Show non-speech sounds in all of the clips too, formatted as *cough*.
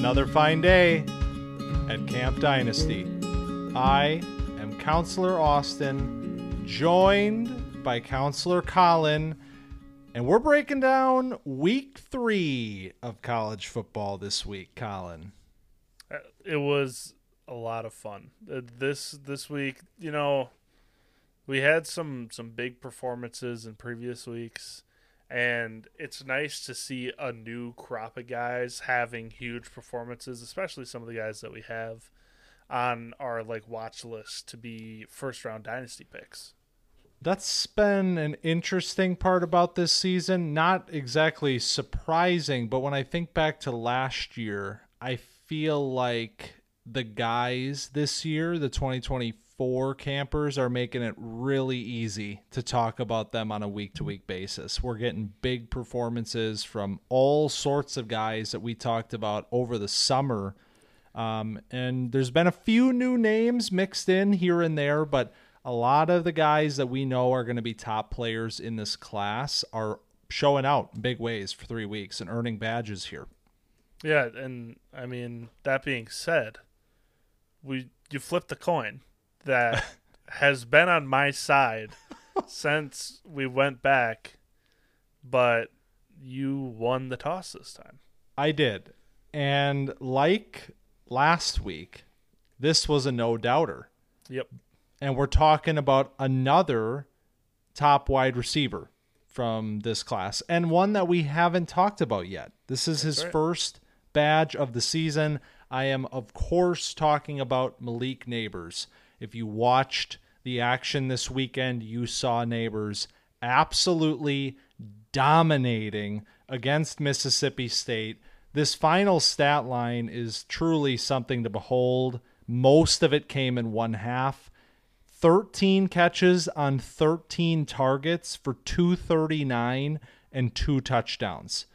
another fine day at Camp Dynasty. I am Counselor Austin, joined by Counselor Collin, and we're breaking down week three of college football this week, Collin. It was a lot of fun. Uh, This this week, you know, we had some some big performances in previous weeks and it's nice to see a new crop of guys having huge performances, especially some of the guys that we have on our like watch list to be first round dynasty picks. That's been an interesting part about this season. Not exactly surprising, but when I think back to last year, I feel like the guys this year, the 2024 campers, are making it really easy to talk about them on a week to week basis. We're getting big performances from all sorts of guys that we talked about over the summer. Um, and there's been a few new names mixed in here and there, but a lot of the guys that we know are going to be top players in this class are showing out in big ways for three weeks and earning badges here. Yeah, and I mean that being said, we you flip the coin that *laughs* has been on my side since we went back, but you won the toss this time. I did. And like last week, this was a no doubter. Yep. And we're talking about another top wide receiver from this class and one that we haven't talked about yet. This is his right. first badge of the season. I am, of course, talking about Malik Nabers. If you watched the action this weekend, you saw Nabers absolutely dominating against Mississippi State. This final stat line is truly something to behold. Most of it came in one half. 13 catches on 13 targets for 239 and two touchdowns.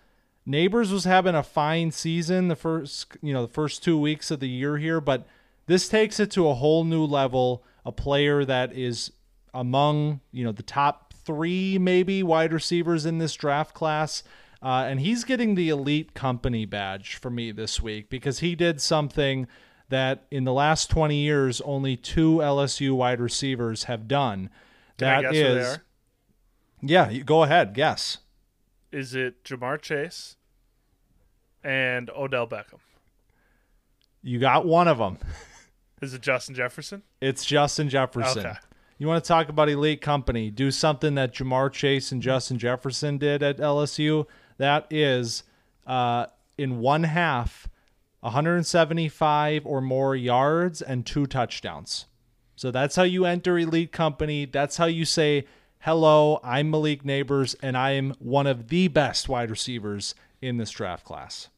Nabers was having a fine season the first, you know, the first 2 weeks of the year here, but this takes it to a whole new level, a player that is among, you know, the top 3 maybe wide receivers in this draft class. Uh, and he's getting the elite company badge for me this week because he did something that in the last 20 years only two LSU wide receivers have done. Can I guess who they are? yeah, you go ahead, guess. Is it Ja'Marr Chase and Odell Beckham? You got one of them. *laughs* Is it Justin Jefferson? It's Justin Jefferson. Okay. You want to talk about elite company? Do something that Ja'Marr Chase and Justin Jefferson did at LSU. That is, uh, in one half, 175 or more yards and two touchdowns. So that's how you enter elite company. That's how you say, "Hello, I'm Malik Nabers, and I am one of the best wide receivers in this draft class."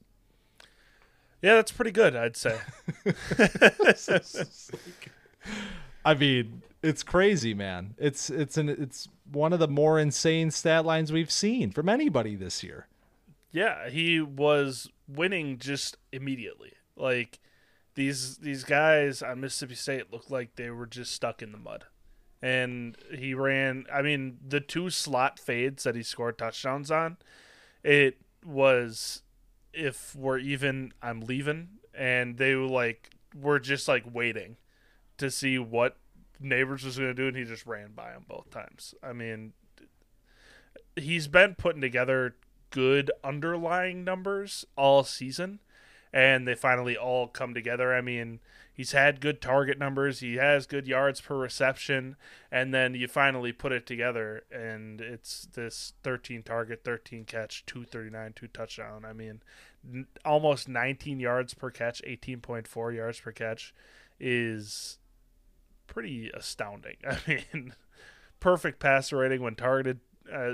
Yeah, that's pretty good, I'd say. *laughs* I mean, it's crazy, man. It's it's an it's one of the more insane stat lines we've seen from anybody this year. Yeah, he was winning just immediately. Like these these guys on Mississippi State looked like they were just stuck in the mud. And he ran I mean, the two slot fades that he scored touchdowns on, it was if we're even I'm leaving and they were like were just like waiting to see what Nabers was going to do and he just ran by him both times. I mean, he's been putting together good underlying numbers all season and they finally all come together. I mean, he's had good target numbers, he has good yards per reception, and then you finally put it together and it's this 13 target, 13 catch, 239, two touchdown. I mean, n- almost 19 yards per catch, 18.4 yards per catch is pretty astounding. *laughs* I mean, perfect passer rating when targeted. Uh,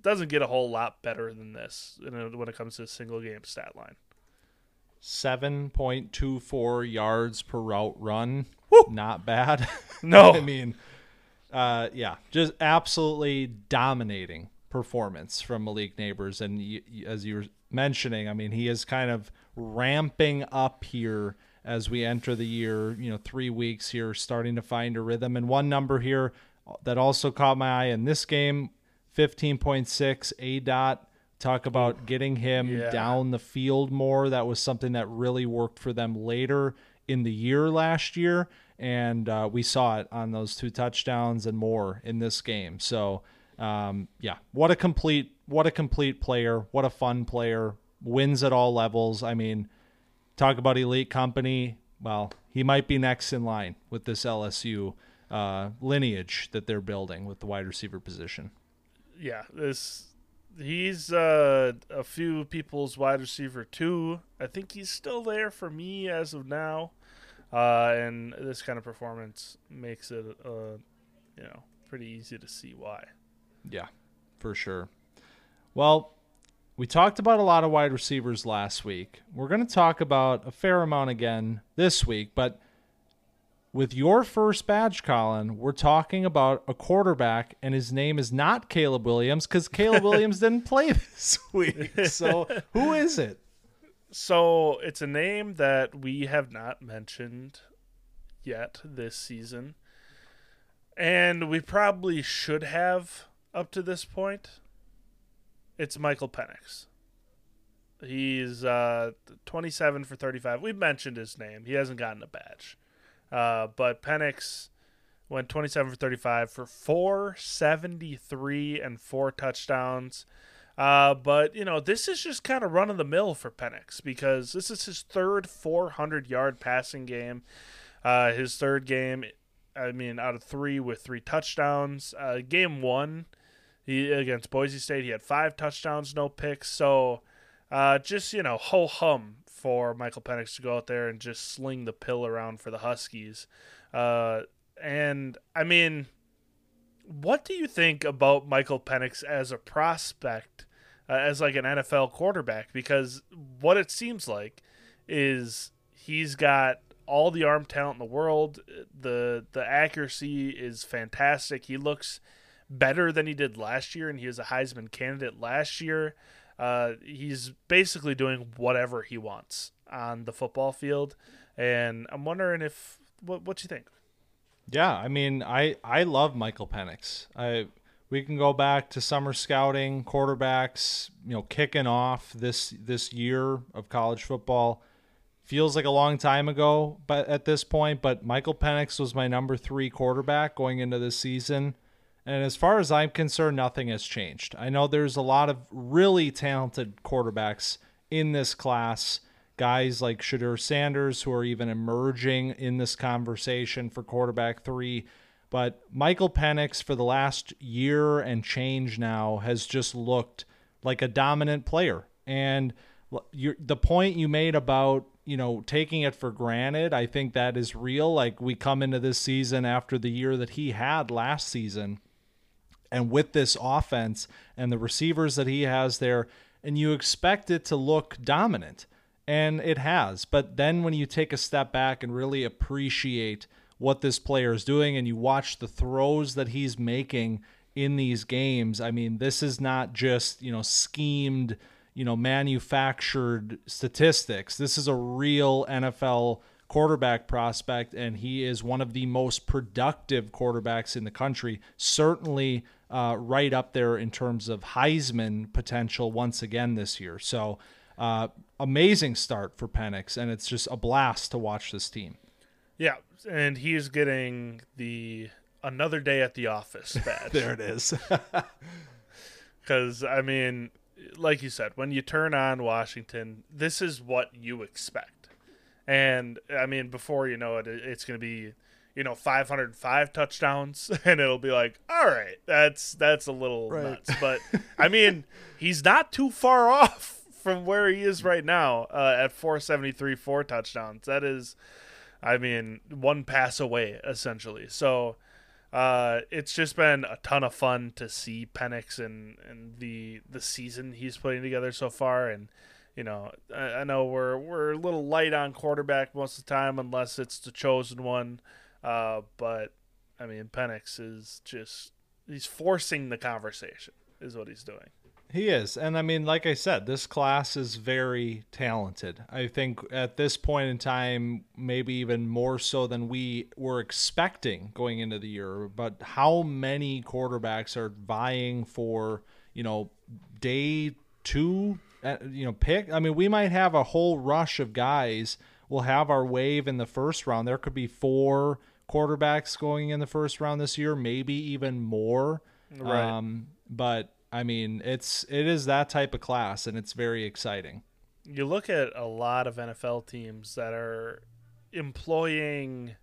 doesn't get a whole lot better than this when it comes to a single game stat line. 7.24 yards per route run. Not bad. *laughs* No. I mean, uh, yeah, just absolutely dominating performance from Malik Nabers. And y y- as you were mentioning, I mean, he is kind of ramping up here as we enter the year, you know, three weeks here, starting to find a rhythm. And one number here that also caught my eye in this game 15.6 aDOT Talk about getting him Yeah. down the field more. That was something that really worked for them later in the year last year. And uh, we saw it on those two touchdowns and more in this game. So, um, yeah, what a complete, what a complete player. What a fun player. Wins at all levels. I mean, talk about elite company. Well, he might be next in line with this LSU uh, lineage that they're building with the wide receiver position. Yeah, this he's uh, a few people's wide receiver too. I think he's still there for me as of now, uh, and this kind of performance makes it uh, you know pretty easy to see why. Yeah, for sure. Well, we talked about a lot of wide receivers last week. We're going to talk about a fair amount again this week, but with your first badge, Collin, we're talking about a quarterback, and his name is not Caleb Williams because Caleb *laughs* Williams didn't play this *laughs* week. So, who is it? So it's a name that we have not mentioned yet this season, and we probably should have up to this point. It's Michael Penix. He's uh, 27 for 35. We've mentioned his name. He hasn't gotten a badge. Uh, but Penix went 27 for 35 for 473 and four touchdowns. Uh, but, you know, this is just kind of run of the mill for Penix because this is his third 400 yard passing game. Uh, his third game, I mean, out of three with three touchdowns. Uh, game one, he against Boise State, he had five touchdowns, no picks. So, uh, just you know, ho hum for Michael Penix to go out there and just sling the pill around for the Huskies. Uh, and I mean, what do you think about Michael Penix as a prospect, uh, as like an NFL quarterback? Because what it seems like is he's got all the arm talent in the world. the The accuracy is fantastic. He looks better than he did last year, and he was a Heisman candidate last year. Uh, he's basically doing whatever he wants on the football field, and I'm wondering if what what you think. Yeah, I mean, I I love Michael Penix. I we can go back to summer scouting, quarterbacks, you know, kicking off this this year of college football. Feels like a long time ago, but at this point, but Michael Penix was my number 3 quarterback going into this season. And as far as I'm concerned, nothing has changed. I know there's a lot of really talented quarterbacks in this class, guys like Shedeur Sanders who are even emerging in this conversation for quarterback three. But Michael Penix, for the last year and change now, has just looked like a dominant player. And the point you made about you know taking it for granted, I think that is real. Like we come into this season after the year that he had last season and with this offense and the receivers that he has there, and you expect it to look dominant. And it has. But then when you take a step back and really appreciate what this player is doing and you watch the throws that he's making in these games, I mean, this is not just, you know, schemed, you know, manufactured statistics. This is a real NFL quarterback prospect, and he is one of the most productive quarterbacks in the country. Certainly uh, right up there in terms of Heisman potential once again this year. So, uh, amazing start for Penix, and it's just a blast to watch this team. Yeah, and he's getting the another day at the office *laughs* badge. there it is. *laughs* Because I mean, like you said, when you turn on Washington, this is what you expect. And I mean, before you know it, it's going to be you know 505 touchdowns *laughs* and it'll be like all right that's that's a little right. nuts but i mean *laughs* he's not too far *laughs* off from where he is right now uh, at 473 four touchdowns that is i mean one pass away essentially so uh, it's just been a ton of fun to see Penix and, and the the season he's putting together so far and you know, I, I, know we're we're a little light on quarterback most of the time, unless it's the chosen one. Uh, but I mean, Penix is just he's forcing the conversation, is what he's doing. He is. And I mean, like I said, this class is very talented. I think at this point in time, maybe even more so than we were expecting going into the year. But how many quarterbacks are vying for, you know, day two, uh, you know, pick. I mean, we might have a whole rush of guys. We'll have our wave in the first round. There could be four quarterbacks going in the first round this year, maybe even more. Right. Um, but I mean, it's it is that type of class, and it's very exciting. you look at a lot of NFL teams that are employing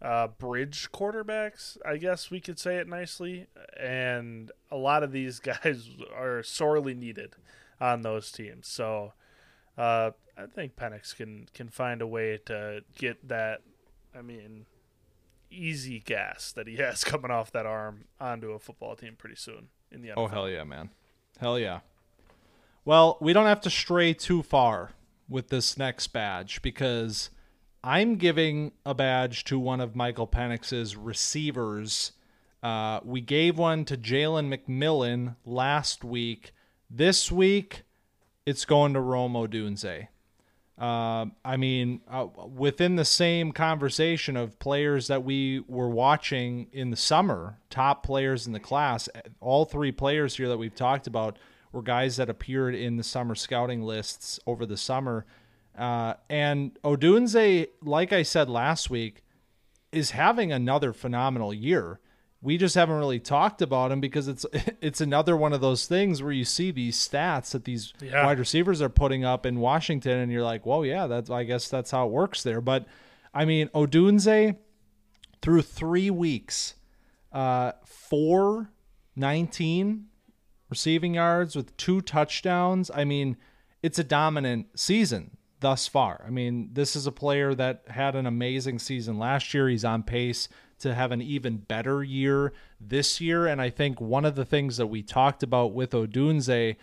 uh, bridge quarterbacks, I guess we could say it nicely, and a lot of these *laughs* guys are sorely needed on those teams. So uh, I think Penix can can find a way to get that. I mean, easy gas that he *laughs* has coming off that arm onto a football team pretty soon in the NFL. Oh hell yeah, man. Hell yeah. Well, we don't have to stray too far with this next badge because I'm giving a badge to one of Michael Penix's receivers. Uh, we gave one to Jalen McMillan last week. This week, it's going to Rome Odunze. Uh, I mean, uh, within the same conversation of players that we were watching in the summer, top players in the class, all three players here that we've talked about were guys that appeared in the summer scouting lists over the summer. Uh, and Odunze, like I said last week, is having another phenomenal year. We just haven't really talked about him because it's *laughs* it's another one of those things where you see these stats that these Yeah. wide receivers are putting up in Washington, and you're like, "Well, yeah, that's I guess that's how it works there." But I mean, Odunze through three weeks, uh, four, 19 receiving yards with two touchdowns. I mean, it's a dominant season thus far. I mean, this is a player that had an amazing season last year. He's on pace to have an even better year this year. And I think one of the things that we talked about with Odunze,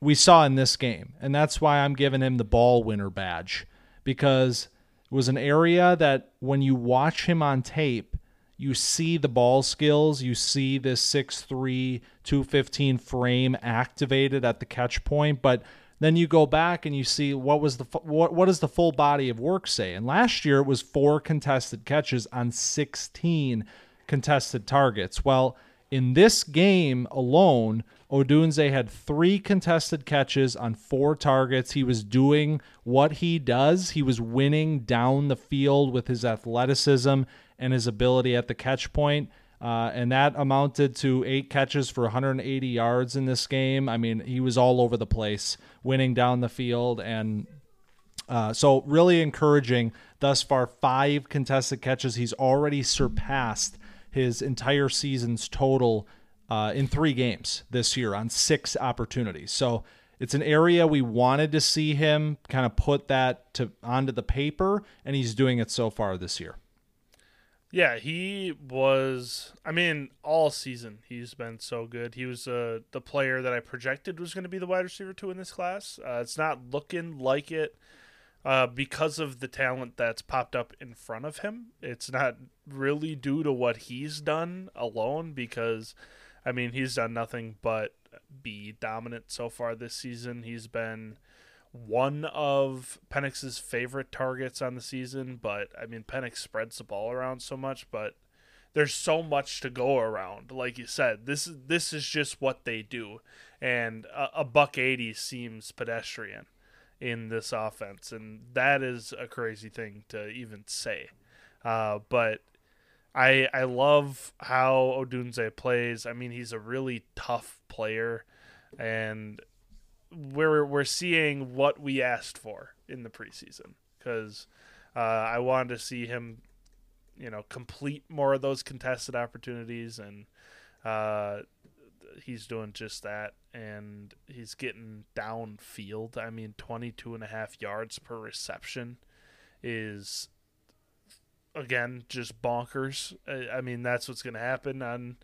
we saw in this game. And that's why I'm giving him the ball winner badge because it was an area that when you watch him on tape, you see the ball skills, you see this 6'3, 215 frame activated at the catch point, but then you go back and you see what was the what what does the full body of work say? And last year it was four contested catches on 16 contested targets. Well, in this game alone, Odunze had three contested catches on four targets. He was doing what he does. He was winning down the field with his athleticism and his ability at the catch point. Uh, and that amounted to eight catches for 180 yards in this game. I mean, he was all over the place, winning down the field. And uh, so, really encouraging thus far. Five contested catches. He's already surpassed his entire season's total uh, in three games this year on six opportunities. So, it's an area we wanted to see him kind of put that to onto the paper, and he's doing it so far this year. Yeah, he was. I mean, all season he's been so good. He was uh, the player that I projected was going to be the wide receiver two in this class. Uh, it's not looking like it uh, because of the talent that's popped up in front of him. It's not really due to what he's done alone because, I mean, he's done nothing but be dominant so far this season. He's been one of Penix's favorite targets on the season, but I mean Penix spreads the ball around so much, but there's so much to go around. Like you said, this is this is just what they do, and a, a buck eighty seems pedestrian in this offense, and that is a crazy thing to even say. Uh, but I I love how Odunze plays. I mean, he's a really tough player, and we're we're seeing what we asked for in the preseason because uh, I wanted to see him, you know, complete more of those contested opportunities, and uh, he's doing just that. And he's getting downfield. I mean, 22 and a half yards per reception is again just bonkers. I, I mean, that's what's going to happen on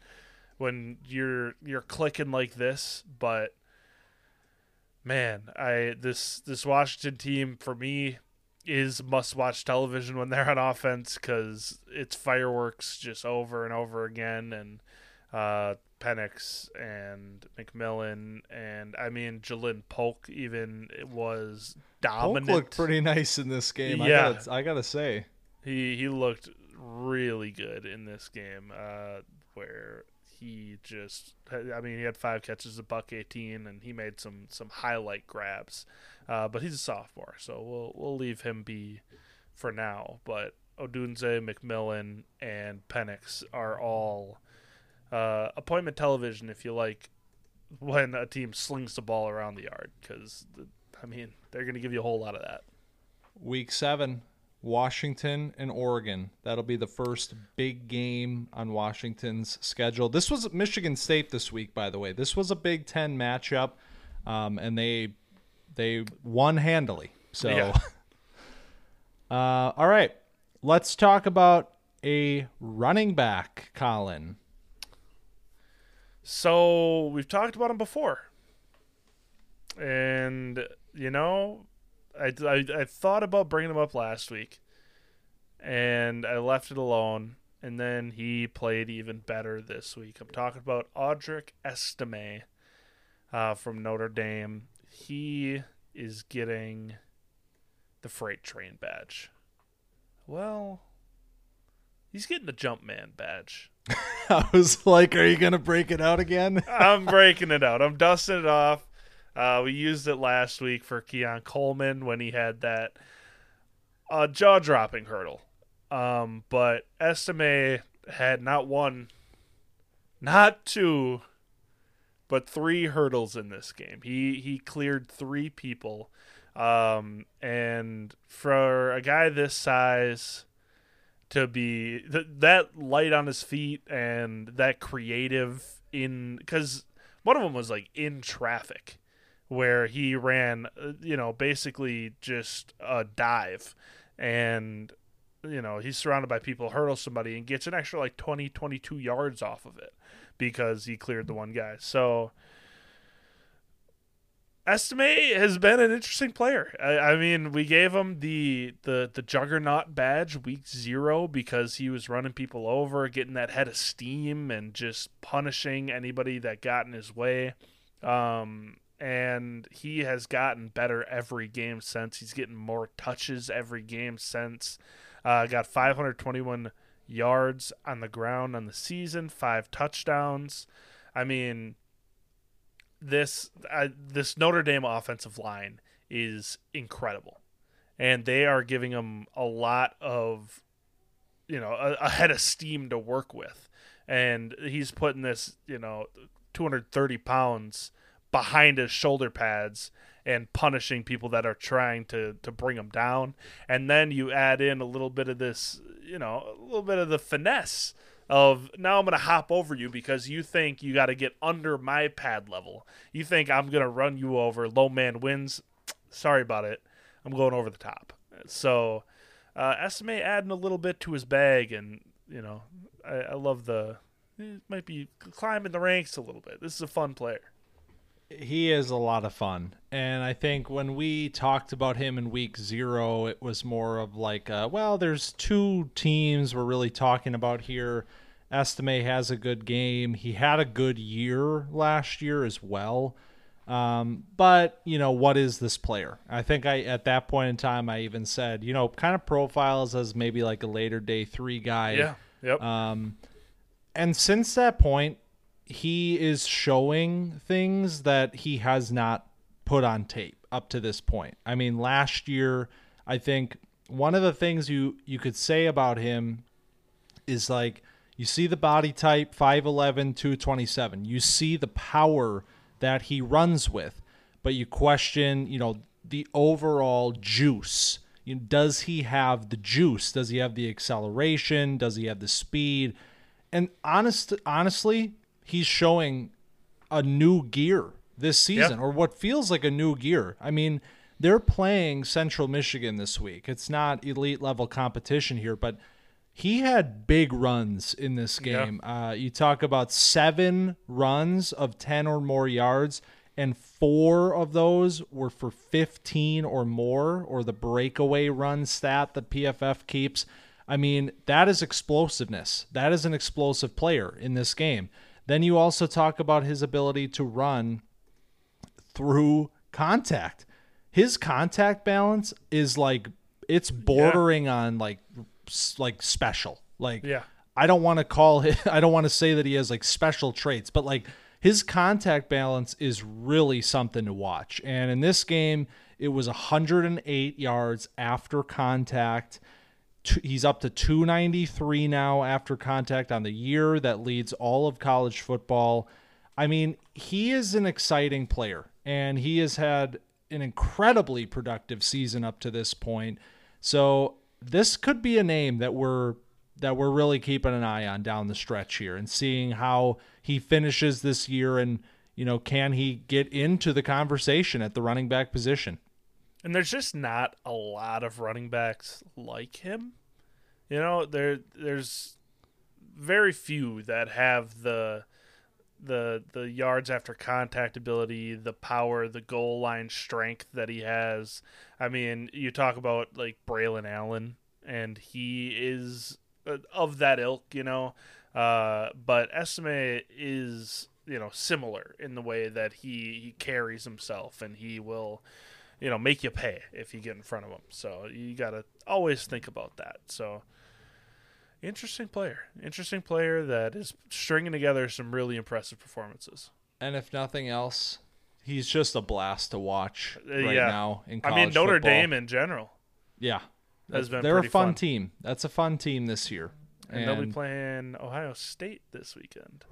when you're you're clicking like this, but man, I this this Washington team for me is must watch television when they're on offense because it's fireworks just over and over again, and uh, Penix and McMillan and I mean Ja'Lynn Polk even was dominant. Polk looked pretty nice in this game. I Yeah. gotta, I gotta say. He he looked really good in this game, uh, where he just I mean he had five catches, a buck eighteen, and he made some some highlight grabs. Uh, but he's a sophomore, so we'll we'll leave him be for now. But Odunze, McMillan, and Penix are all uh, appointment television if you like when a team slings the ball around the yard because I mean they're going to give you a whole lot of that. Week seven, Washington and Oregon. That'll be the first big game on Washington's schedule. This was Michigan State this week, by the way. This was a Big Ten matchup, um, and they they won handily. So, Yeah. *laughs* uh, all right, let's talk about a running back, Collin. So we've talked about him before, and you know, I, I, I thought about bringing him up last week, and I left it alone. And then he played even better this week. I'm talking about Audric Estime uh, from Notre Dame. He is getting the freight train badge. Well, he's getting the Jumpman badge. *laughs* I was like, are you gonna break it out again? I'm breaking it out. I'm dusting it off. Uh, we used it last week for Keon Coleman when he had that uh, jaw dropping hurdle. Um, but Estime had not one, not two, but three hurdles in this game. He he cleared three people. Um, and for a guy this size to be th- that light on his feet and that creative in because one of them was like in traffic where he ran uh, you know basically just a dive and you know he's surrounded by people hurdles somebody and gets an extra like 20 22 yards off of it because he cleared the one guy so Estime has been an interesting player. I, I mean, we gave him the, the the juggernaut badge week zero because he was running people over, getting that head of steam, and just punishing anybody that got in his way. Um, and he has gotten better every game since. He's getting more touches every game since. Uh, got 521 yards on the ground on the season, five touchdowns. I mean, this this Notre Dame offensive line is incredible, and they are giving him a lot of, you know, a, a head of steam to work with, and he's putting this, you know, 230 pounds behind his shoulder pads and punishing people that are trying to to bring him down, and then you add in a little bit of this, you know, a little bit of the finesse of now I'm going to hop over you because you think you got to get under my pad level. You think I'm going to run you over. Low man wins. *tsk* Sorry about it. I'm going over the top. So, uh, Estime adding a little bit to his bag, and you know, I, I love the. It might be climbing the ranks a little bit. This is a fun player. He is a lot of fun. And I think when we talked about him in week zero, it was more of like, uh, well, there's two teams we're really talking about here. Estime has a good game. He had a good year last year as well. Um, but you know, what is this player? I think I at that point in time I even said, you know, kind of profiles as maybe like a later day three guy. Yeah. Yep. Um, and since that point, he is showing things that he has not put on tape up to this point. I mean, last year, I think one of the things you you could say about him is like you see the body type 5'11 227 you see the power that he runs with but you question you know the overall juice. You know, does he have the juice? Does he have the acceleration? Does he have the speed? And honest honestly he's showing a new gear this season or what feels like a new gear i mean they're playing central michigan this week it's not elite level competition here but he had big runs in this Yeah. game. Uh, you talk about seven runs of 10 or more yards, and four of those were for 15 or more, or the breakaway run stat that PFF keeps. I mean, that is explosiveness. That is an explosive player in this game. Then you also talk about his ability to run through contact. His contact balance is like it's bordering on like like special. Like, Yeah. I don't want to call him, *laughs* I don't want to say that he has like special traits, but like his contact balance is really something to watch. And in this game, it was 108 yards after contact. He's up to 293 now after contact on the year that leads all of college football. I mean, he is an exciting player and he has had an incredibly productive season up to this point. So, this could be a name that we're that we're really keeping an eye on down the stretch here and seeing how he finishes this year and you know can he get into the conversation at the running back position And there's just not a lot of running backs like him. You know, there there's very few that have the the the yards after contact ability, the power, the goal line strength that he has. I mean, you talk about like Braelon Allen, and he is uh, of that ilk, you know. Uh, but Estime is you know similar in the way that he he carries himself, and he will you know make you pay if you get in front of them. So you got to always think about that. So interesting player, interesting player that is stringing together some really impressive performances. and if nothing else he's just a blast to watch Uh, right yeah. now in college I mean Notre football. Dame in general, yeah has been they're a fun, fun. team that's a fun team this year and, they'll be playing Ohio State this weekend.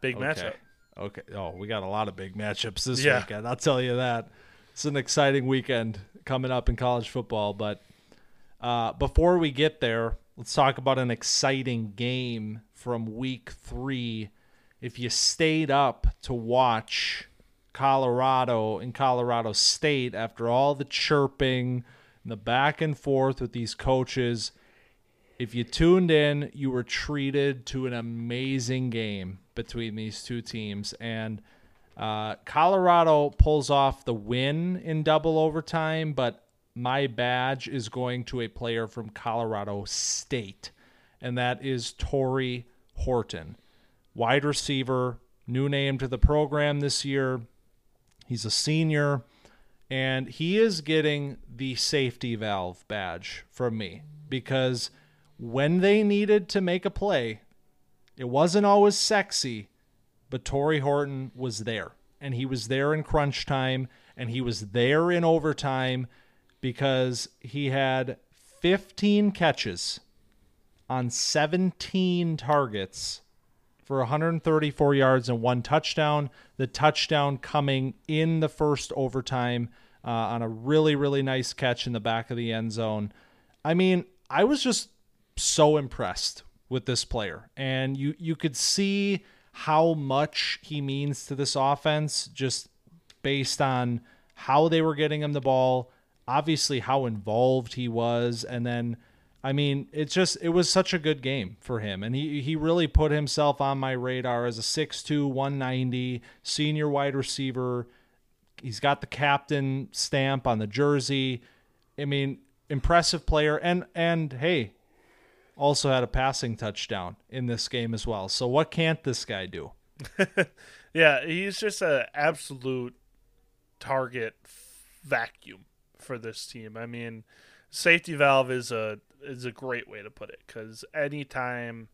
Big okay. matchup. okay oh we got a lot of big matchups this Yeah. weekend i'll tell you that it's an exciting weekend coming up in college football but Uh, before we get there, let's talk about an exciting game from week three. If you stayed up to watch Colorado and Colorado State after all the chirping and the back and forth with these coaches, if you tuned in, you were treated to an amazing game between these two teams. And uh, Colorado pulls off the win in double overtime, but my badge is going to a player from Colorado State, and that is Tory Horton, wide receiver, new name to the program this year. He's a senior, and he is getting the safety valve badge from me because when they needed to make a play, it wasn't always sexy, but Tory Horton was there. And he was there in crunch time, and he was there in overtime because he had 15 catches on 17 targets for 134 yards and one touchdown. The touchdown coming in the first overtime uh, on a really, really nice catch in the back of the end zone. I mean, I was just so impressed with this player, and you you could see how much he means to this offense just based on how they were getting him the ball, obviously how involved he was, and then I mean, it's just it was such a good game for him, and he he really put himself on my radar as a 6'2", 190 senior wide receiver. He's got the captain stamp on the jersey. I mean, impressive player, and and hey, also had a passing touchdown in this game as well. So what can't this guy do? *laughs* Yeah, he's just an absolute target vacuum for this team. I mean, safety valve is a is a great way to put it because anytime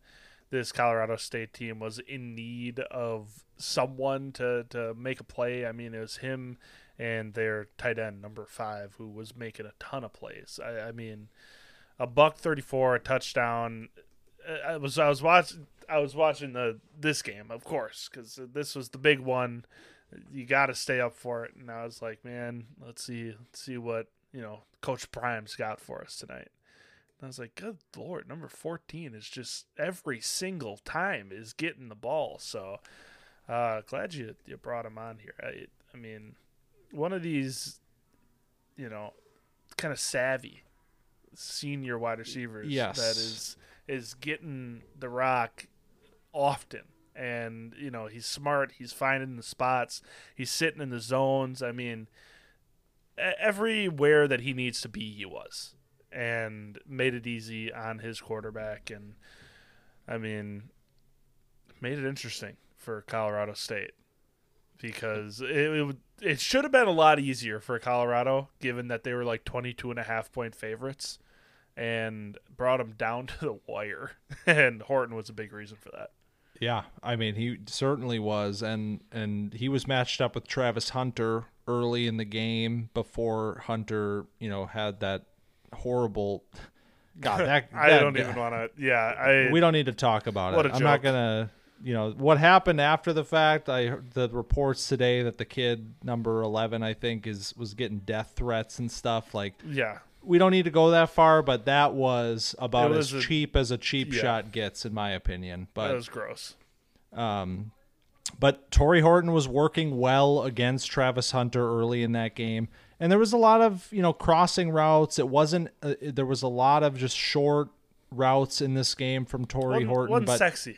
this Colorado State team was in need of someone to to make a play, I mean, it was him and their tight end number five who was making a ton of plays. I, I mean, a buck thirty four, a touchdown. I was I was watching I was watching the this game, of course, because this was the big one. You got to stay up for it, and I was like, man, let's see, let's see what you know, Coach Prime's got for us tonight. And I was like, good lord, number fourteen is just every single time is getting the ball. So uh, glad you you brought him on here. I I mean, one of these, you know, kind of savvy senior wide receivers Yes. that is is getting the rock often. And you know he's smart. He's finding the spots. He's sitting in the zones. I mean everywhere that he needs to be he was and made it easy on his quarterback. And i mean made it interesting for colorado state because it, it, it should have been a lot easier for colorado given that they were like 22 and a half point favorites and brought him down *laughs* to the wire. and Horton was a big reason for that. Yeah, I mean he certainly was, and and he was matched up with Travis Hunter early in the game before Hunter, you know, had that horrible. God, that, *laughs* I that- don't even want to. Yeah, I. We don't need to talk about What it. I'm not gonna. You know what happened after the fact. I heard the reports today that the kid number 11, I think, is was getting death threats and stuff. Like yeah, we don't need to go that far, but that was about It as a- cheap as a cheap yeah. shot gets, in my opinion. But that was gross. um, but Tory Horton was working well against Travis Hunter early in that game, and there was a lot of you know crossing routes. It wasn't. Uh, there was a lot of just short routes in this game from Tory Wasn't, Horton, wasn't but sexy.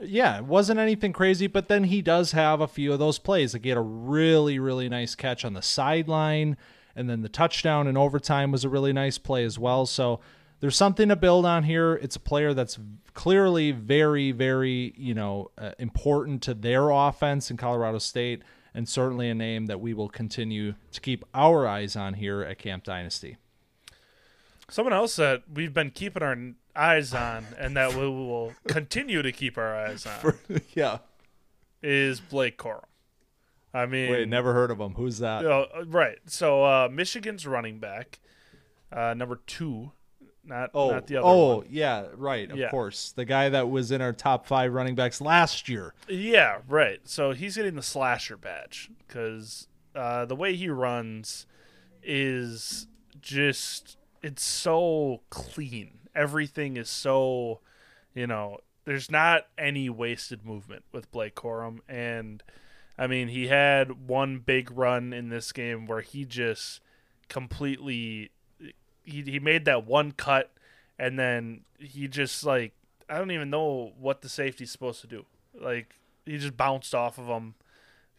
yeah, it wasn't anything crazy. But then he does have a few of those plays. Like he had a really really nice catch on the sideline, and then the touchdown in overtime was a really nice play as well. So there's something to build on here. It's a player that's clearly very, very, you know, uh, important to their offense in Colorado State, and certainly a name that we will continue to keep our eyes on here at Camp Dynasty. Someone else that we've been keeping our eyes on, and that we will continue to keep our eyes on, *laughs* yeah. is Blake Corum. I mean, Wait, never heard of him. Who's that? Oh, uh, right. So uh, Michigan's running back, uh, number two, not Oh, not the other oh, one. yeah, right. Of Yeah. course, the guy that was in our top five running backs last year. Yeah, right. So he's getting the slasher badge because uh, the way he runs is just it's so clean. Everything is so, you know, there's not any wasted movement with Blake Corum, and I mean he had one big run in this game where he just completely he he made that one cut and then he just like I don't even know what the safety's supposed to do. Like he just bounced off of him,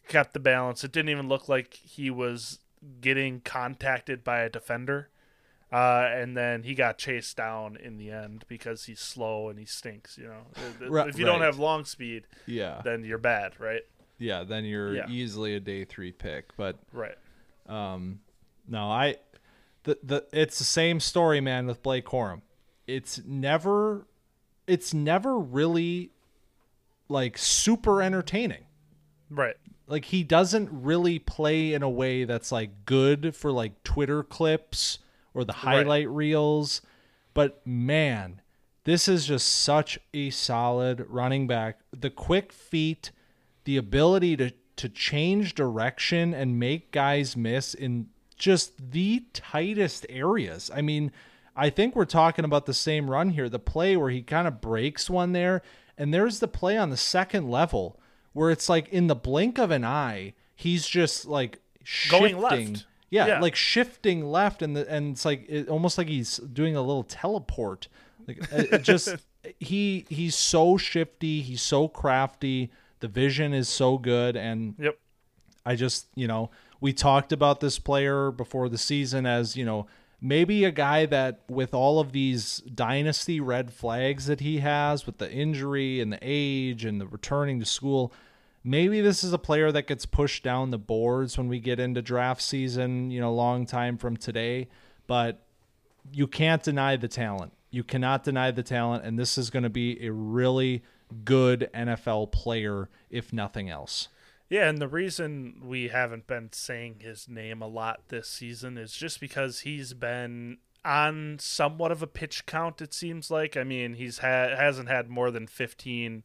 kept the balance. It didn't even look like he was getting contacted by a defender. Uh, and then he got chased down in the end because he's slow and he stinks. You know, if you don't have long speed, Yeah, then you're bad, right? Yeah. Then you're Yeah. easily a day three pick. But Right. um, no, I the the it's the same story, man, with Blake Corum. It's never, it's never really like super entertaining. Right. like he doesn't really play in a way that's like good for like Twitter clips or the highlight reels. But man, this is just such a solid running back. The quick feet, the ability to to change direction and make guys miss in just the tightest areas. I mean, I think we're talking about the same run here. The play where he kind of breaks one there, and there's the play on the second level where it's like in the blink of an eye, he's just like shifting. Going left. Yeah, Yeah. like shifting left, and the and it's like it, almost like he's doing a little teleport. Like just *laughs* he he's so shifty, he's so crafty. The vision is so good, and Yep. I just, you know, we talked about this player before the season as, you know, maybe a guy that with all of these dynasty red flags that he has with the injury and the age and the returning to school, maybe this is a player that gets pushed down the boards when we get into draft season, you know, long time from today, but you can't deny the talent. You cannot deny the talent and this is going to be a really good NFL player if nothing else. Yeah, and the reason we haven't been saying his name a lot this season is just because he's been on somewhat of a pitch count. It seems like. I mean, he's had hasn't had more than fifteen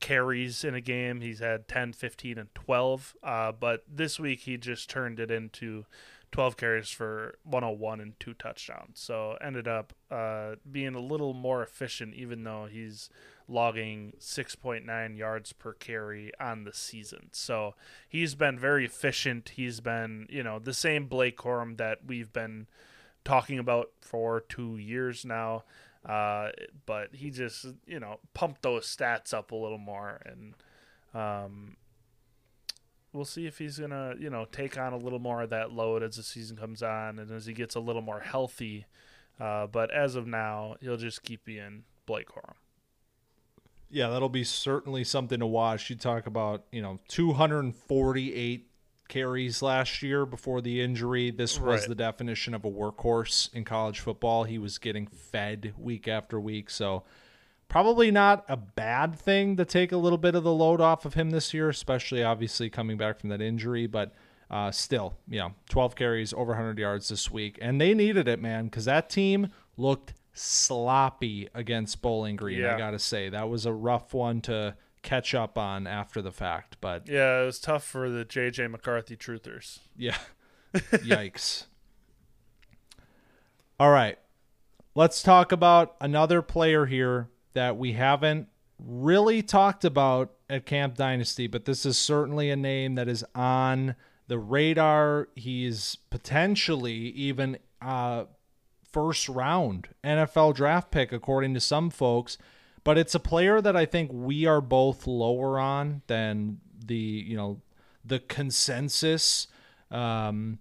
carries in a game. He's had 10, 15, and twelve. Uh, but this week he just turned it into twelve carries for one hundred one and two touchdowns. So ended up uh, being a little more efficient, even though he's logging 6.9 yards per carry on the season. So he's been very efficient. He's been, you know, the same Blake Corum that we've been talking about for two years now. Uh, but he just, you know, pumped those stats up a little more. And um, we'll see if he's going to, you know, take on a little more of that load as the season comes on and as he gets a little more healthy. Uh, but as of now, he'll just keep being Blake Corum. Yeah, that'll be certainly something to watch. You talk about, you know, 248 carries last year before the injury. This was Right. the definition of a workhorse in college football. He was getting fed week after week. So, probably not a bad thing to take a little bit of the load off of him this year, especially obviously coming back from that injury. But uh, still, you know, 12 carries, over 100 yards this week. And they needed it, man, because that team looked sloppy against Bowling Green. I got to say, that was a rough one to catch up on after the fact. But Yeah, it was tough for the JJ McCarthy truthers. yeah. *laughs* Yikes. All right. Let's talk about another player here that we haven't really talked about at Camp Dynasty, but this is certainly a name that is on the radar. He's potentially even uh first round NFL draft pick according to some folks, but it's a player that I think we are both lower on than the, you know, the consensus um,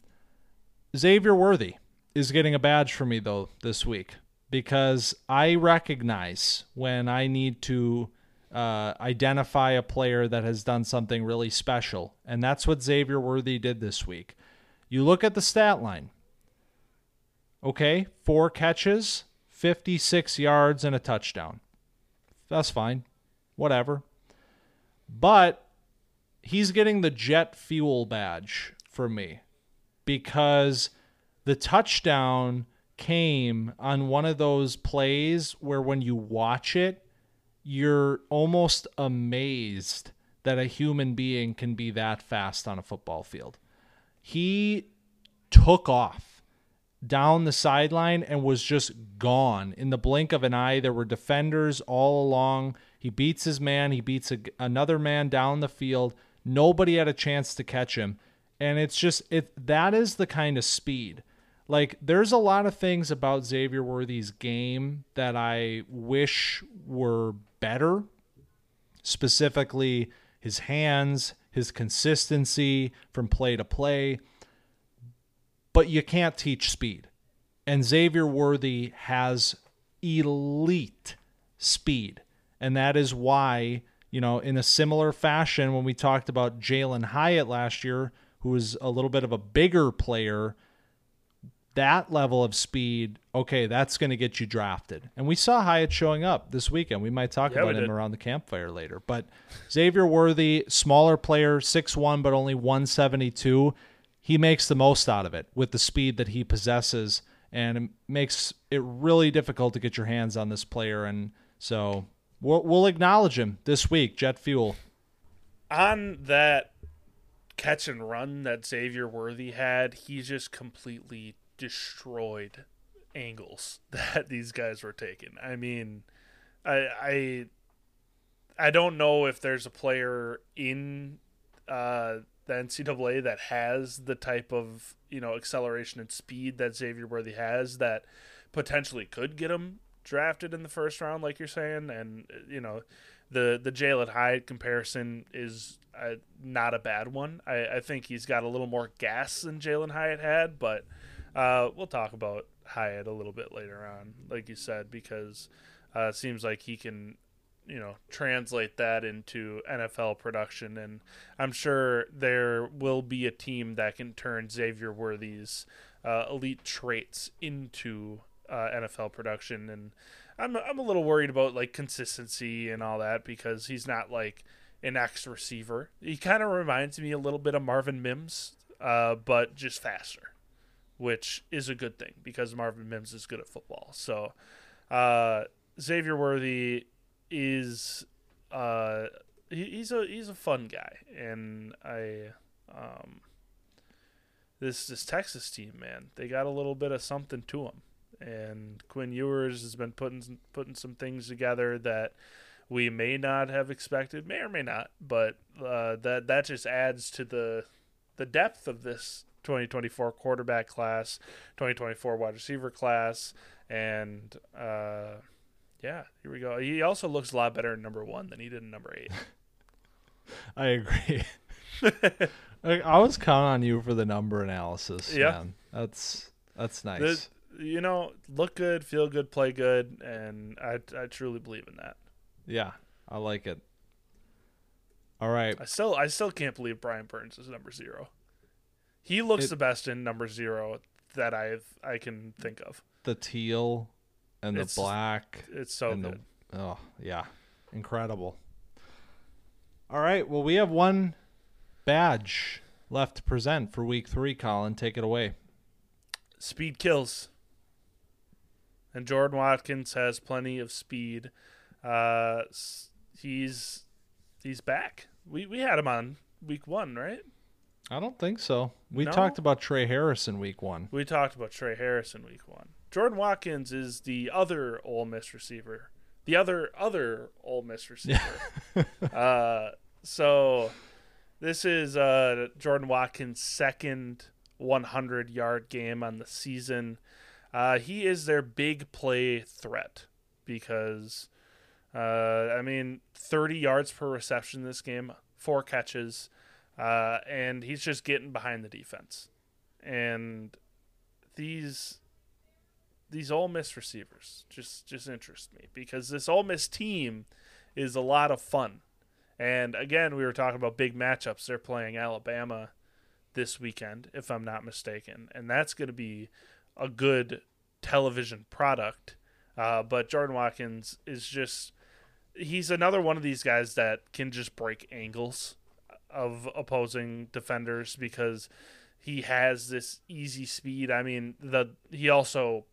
Xavier Worthy is getting a badge for me though this week because I recognize when I need to uh, identify a player that has done something really special, and that's what Xavier Worthy did this week. You look at the stat line. Okay, four catches, 56 yards, and a touchdown. That's fine. Whatever. But he's getting the jet fuel badge for me because the touchdown came on one of those plays where when you watch it, you're almost amazed that a human being can be that fast on a football field. He took off down the sideline and was just gone in the blink of an eye. There were defenders all along. He beats his man, he beats a, another man down the field. Nobody had a chance to catch him. And it's just it that is the kind of speed. Like there's a lot of things about Xavier Worthy's game that I wish were better. Specifically his hands, his consistency from play to play but you can't teach speed. And Xavier Worthy has elite speed. And that is why, you know, in a similar fashion, when we talked about Jalen Hyatt last year, who was a little bit of a bigger player, that level of speed, okay, that's going to get you drafted. And we saw Hyatt showing up this weekend. We might talk Yeah, about him did. around the campfire later. But Xavier Worthy, smaller player, 6'1, but only 172 he makes the most out of it with the speed that he possesses and it makes it really difficult to get your hands on this player and so we'll, we'll acknowledge him this week jet fuel on that catch and run that Xavier Worthy had, he just completely destroyed angles *laughs* that these guys were taking. I mean, I I I don't know if there's a player in uh, the NCAA that has the type of you know acceleration and speed that Xavier Worthy has that potentially could get him drafted in the first round, like you're saying, and you know the the Jalen Hyatt comparison is uh, not a bad one. I, I think he's got a little more gas than Jalen Hyatt had, but uh, we'll talk about Hyatt a little bit later on, like you said, because uh, it seems like he can, you know, translate that into NFL production, and I'm sure there will be a team that can turn Xavier Worthy's uh, elite traits into uh, NFL production, and I'm I'm a little worried about like consistency and all that because he's not like an X receiver. He kind of reminds me a little bit of Marvin Mims, uh, but just faster, which is a good thing because Marvin Mims is good at football. So uh, Xavier Worthy is uh, he, he's a he's a fun guy, and I um, this this Texas team man they got a little bit of something to them and Quinn Ewers has been putting putting some things together that we may not have expected, may or may not, but uh, that that just adds to the the depth of this 2024 quarterback class, 2024 wide receiver class, and uh, yeah, here we go. He also looks a lot better in number one than he did in number eight. *laughs* i agree *laughs* I, I was counting on you for the number analysis Yeah. man. that's that's nice The- you know, look good, feel good, play good, and I I truly believe in that. yeah i like it all right I still I still can't believe Brian Burns is number zero. He looks It- the best in number zero that I've I can think of. The teal and the It's- black It's so good. the oh yeah, incredible. All right, well we have one badge left to present for week three. Collin, take it away. Speed kills. And Jordan Watkins has plenty of speed. Uh, he's he's back. We we had him on week one, right? I don't think so. We No? talked about Trey Harrison week one. We talked about Trey Harrison week one. Jordan Watkins is the other Ole Miss receiver. The other other Ole Miss receiver. *laughs* uh, so this is uh, Jordan Watkins' second 100 yard game on the season. Uh, he is their big play threat because, uh, I mean, 30 yards per reception this game, four catches, uh, and he's just getting behind the defense. And these these Ole Miss receivers just just interest me because this Ole Miss team is a lot of fun. And again, we were talking about big matchups. They're playing Alabama this weekend, if I'm not mistaken, and that's going to be a good television product. Uh, but Jordan Watkins is just he's another one of these guys that can just break angles of opposing defenders because he has this easy speed. I mean, the he also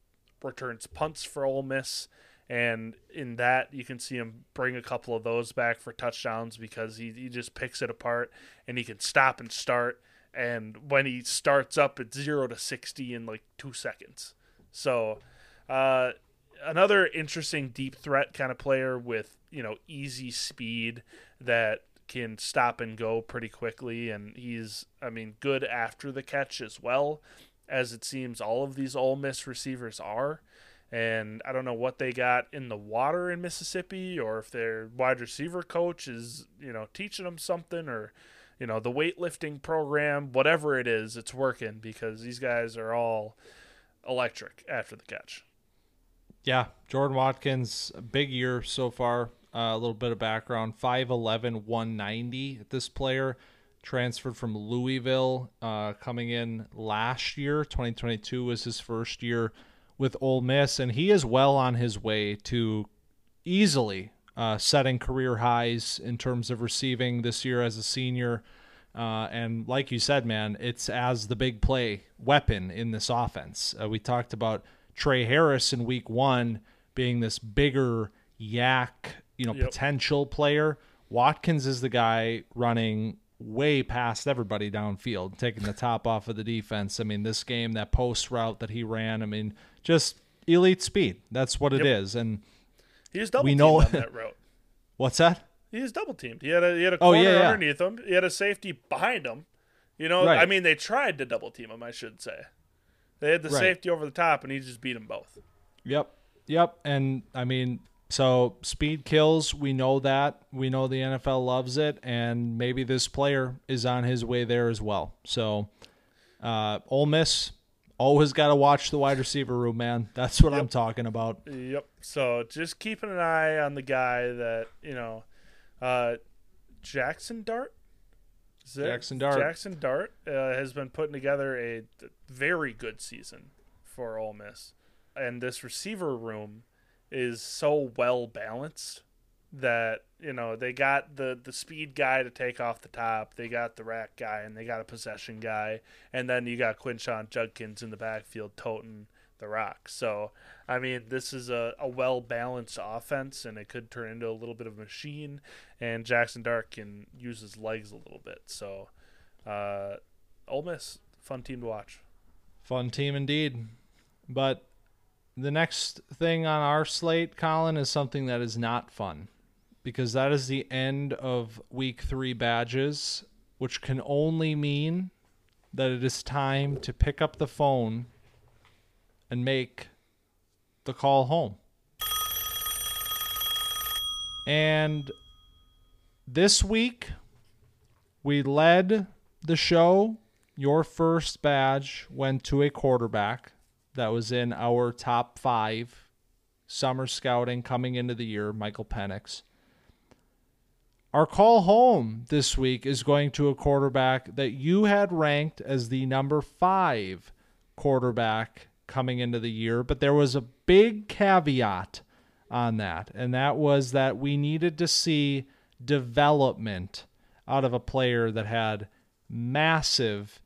returns punts for Ole Miss, and in that you can see him bring a couple of those back for touchdowns because he he just picks it apart and he can stop and start. And when he starts up, it's zero to sixty in like two seconds. So, uh, another interesting deep threat kind of player with you know easy speed that can stop and go pretty quickly, and he's I mean good after the catch as well, as it seems all of these Ole Miss receivers are. And I don't know what they got in the water in Mississippi, or if their wide receiver coach is you know teaching them something, or you know the weightlifting program, whatever it is, it's working because these guys are all electric after the catch. Yeah, Jordan Watkins, big year so far. Uh, a little bit of background 5'11, 190. This player transferred from Louisville, uh, coming in last year. 2022 was his first year with Ole Miss, and he is well on his way to easily uh, setting career highs in terms of receiving this year as a senior. Uh, and like you said, man, it's as the big play weapon in this offense. Uh, we talked about Tre Harris in week one being this bigger YAC, you know, Yep. potential player. Watkins is the guy running way past everybody downfield, taking the top off of the defense. I mean, this game, that post route that he ran, I mean, just elite speed. That's what it Yep. is. And He was double We know- on *laughs* that route. what's that? He was double teamed. He had a he had a Oh, corner yeah, yeah. underneath him. He had a safety behind him. You know, Right. I mean, they tried to double team him. I should say. They had the Right. safety over the top, and he just beat them both. Yep. Yep. And I mean, so speed kills. We know that. We know the NFL loves it. And maybe this player is on his way there as well. So, uh, Ole Miss always got to watch the wide receiver room, man. That's what I'm talking about. Yep. So just keeping an eye on the guy that you know, uh, Jackson Dart. Jackson Dart. Jackson Dart uh, has been putting together a very good season for Ole Miss, and this receiver room is so well balanced that you know they got the the speed guy to take off the top, they got the rack guy, and they got a possession guy, and then you got Quinshon Judkins in the backfield toting the rock. So I mean, this is a, a well balanced offense, and it could turn into a little bit of a machine. And Jackson Dart can use his legs a little bit. So, uh, Ole Miss, fun team to watch. Fun team indeed. But the next thing on our slate, Collin, is something that is not fun because that is the end of week three badges, which can only mean that it is time to pick up the phone and make the call home. And this week, we led the show. Your first badge went to a quarterback that was in our top five summer scouting coming into the year, Michael Penix. our call home this week is going to a quarterback that you had ranked as the number five quarterback coming into the year, but there was a big caveat on that, and that was that we needed to see development out of a player that had massive,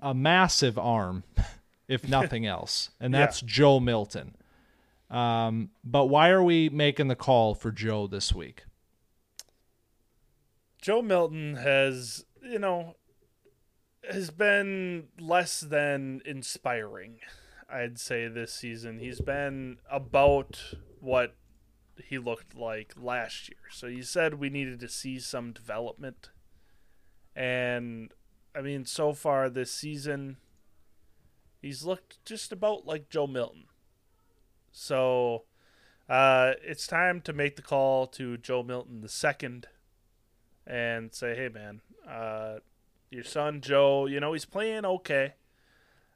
a massive arm, *laughs* if nothing else, and that's yeah. Joe Milton. Um, but why are we making the call for Joe this week? Joe Milton has, you know, has been less than inspiring, I'd say, this season. He's been about what he looked like last year. So you said we needed to see some development. And, I mean, so far this season, he's looked just about like Joe Milton. So uh, it's time to make the call to Joe Milton the second and say, hey, man, uh, your son Joe, you know, he's playing okay,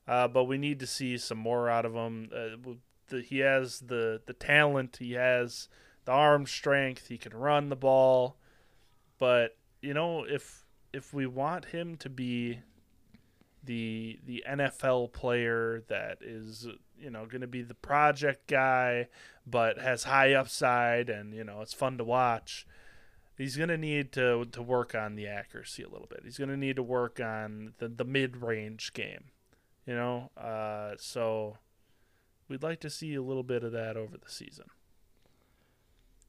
uh, but we need to see some more out of him. Uh, the, he has the, the talent, he has the arm strength, he can run the ball, but you know, if if we want him to be the the NFL player that is you know going to be the project guy but has high upside and you know it's fun to watch he's going to need to to work on the accuracy a little bit. He's going to need to work on the the mid range game, you know. Uh, so we'd like to see a little bit of that over the season.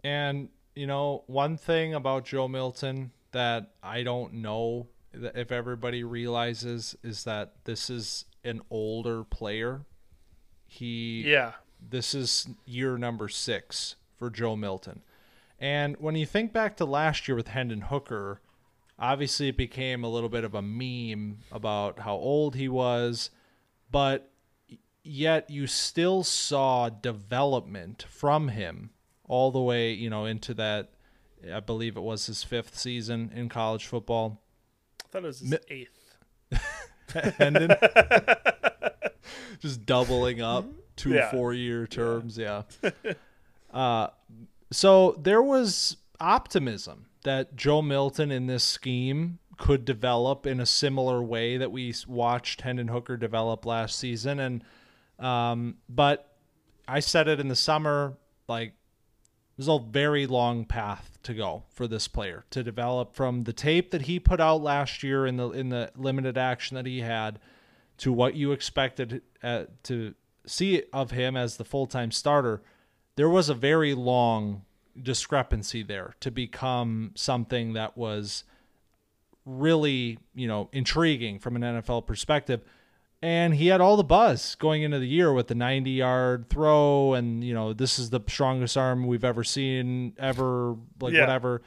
And you know, one thing about Joe Milton that I don't know if everybody realizes is that this is an older player. He yeah. This is year number six for Joe Milton. And when you think back to last year with Hendon Hooker, obviously it became a little bit of a meme about how old he was, but yet you still saw development from him all the way, you know, into that I believe it was his fifth season in college football. I thought it was his Mi- eighth. *laughs* Hendon *laughs* just doubling up two yeah. four year terms, yeah. yeah. *laughs* Uh, so there was optimism that Joe Milton in this scheme could develop in a similar way that we watched Hendon Hooker develop last season. And, um, but I said it in the summer, like, there's a very long path to go for this player to develop from the tape that he put out last year in the in the limited action that he had to what you expected uh, to see of him as the full-time starter there was a very long discrepancy there to become something that was really, you know, intriguing from an NFL perspective. And he had all the buzz going into the year with the 90 yard throw. And, you know, this is the strongest arm we've ever seen, ever, like yeah. whatever.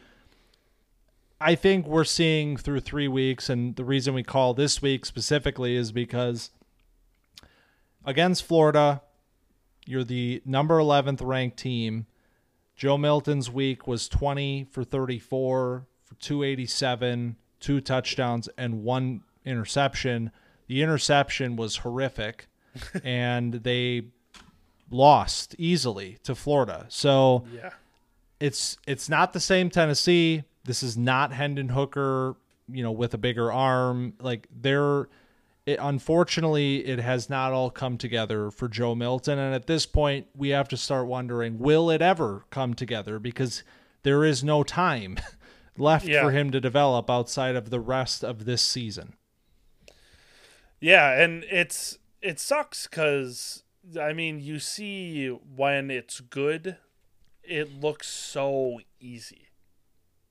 I think we're seeing through three weeks. And the reason we call this week specifically is because against Florida, you're the number 11th ranked team. Joe Milton's week was 20 for 34 for 287, two touchdowns, and one interception. The interception was horrific, *laughs* and they lost easily to Florida. So yeah. it's it's not the same Tennessee. This is not Hendon Hooker, you know, with a bigger arm. Like they're it, unfortunately, it has not all come together for Joe Milton. And at this point, we have to start wondering will it ever come together? Because there is no time *laughs* left yeah. for him to develop outside of the rest of this season. Yeah, and it's it sucks because I mean you see when it's good, it looks so easy,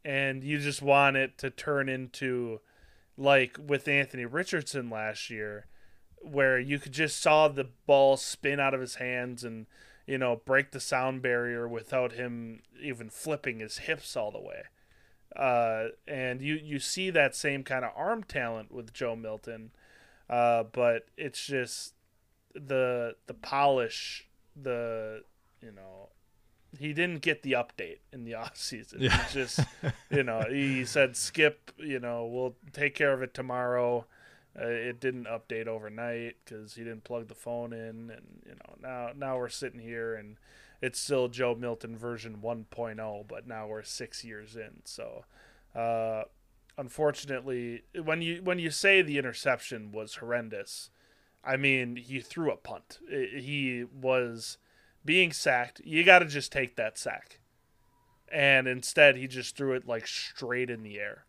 and you just want it to turn into like with Anthony Richardson last year, where you could just saw the ball spin out of his hands and you know break the sound barrier without him even flipping his hips all the way. Uh, and you you see that same kind of arm talent with Joe Milton, uh, but it's just the the polish, the you know he didn't get the update in the *laughs* off season. Yeah. He just, you know, he said skip. You know, we'll take care of it tomorrow. Uh, it didn't update overnight because he didn't plug the phone in, and you know now now we're sitting here and it's still Joe Milton version 1.0, but now we're six years in. So, uh, unfortunately, when you when you say the interception was horrendous, I mean he threw a punt. He was being sacked. You got to just take that sack, and instead he just threw it like straight in the air,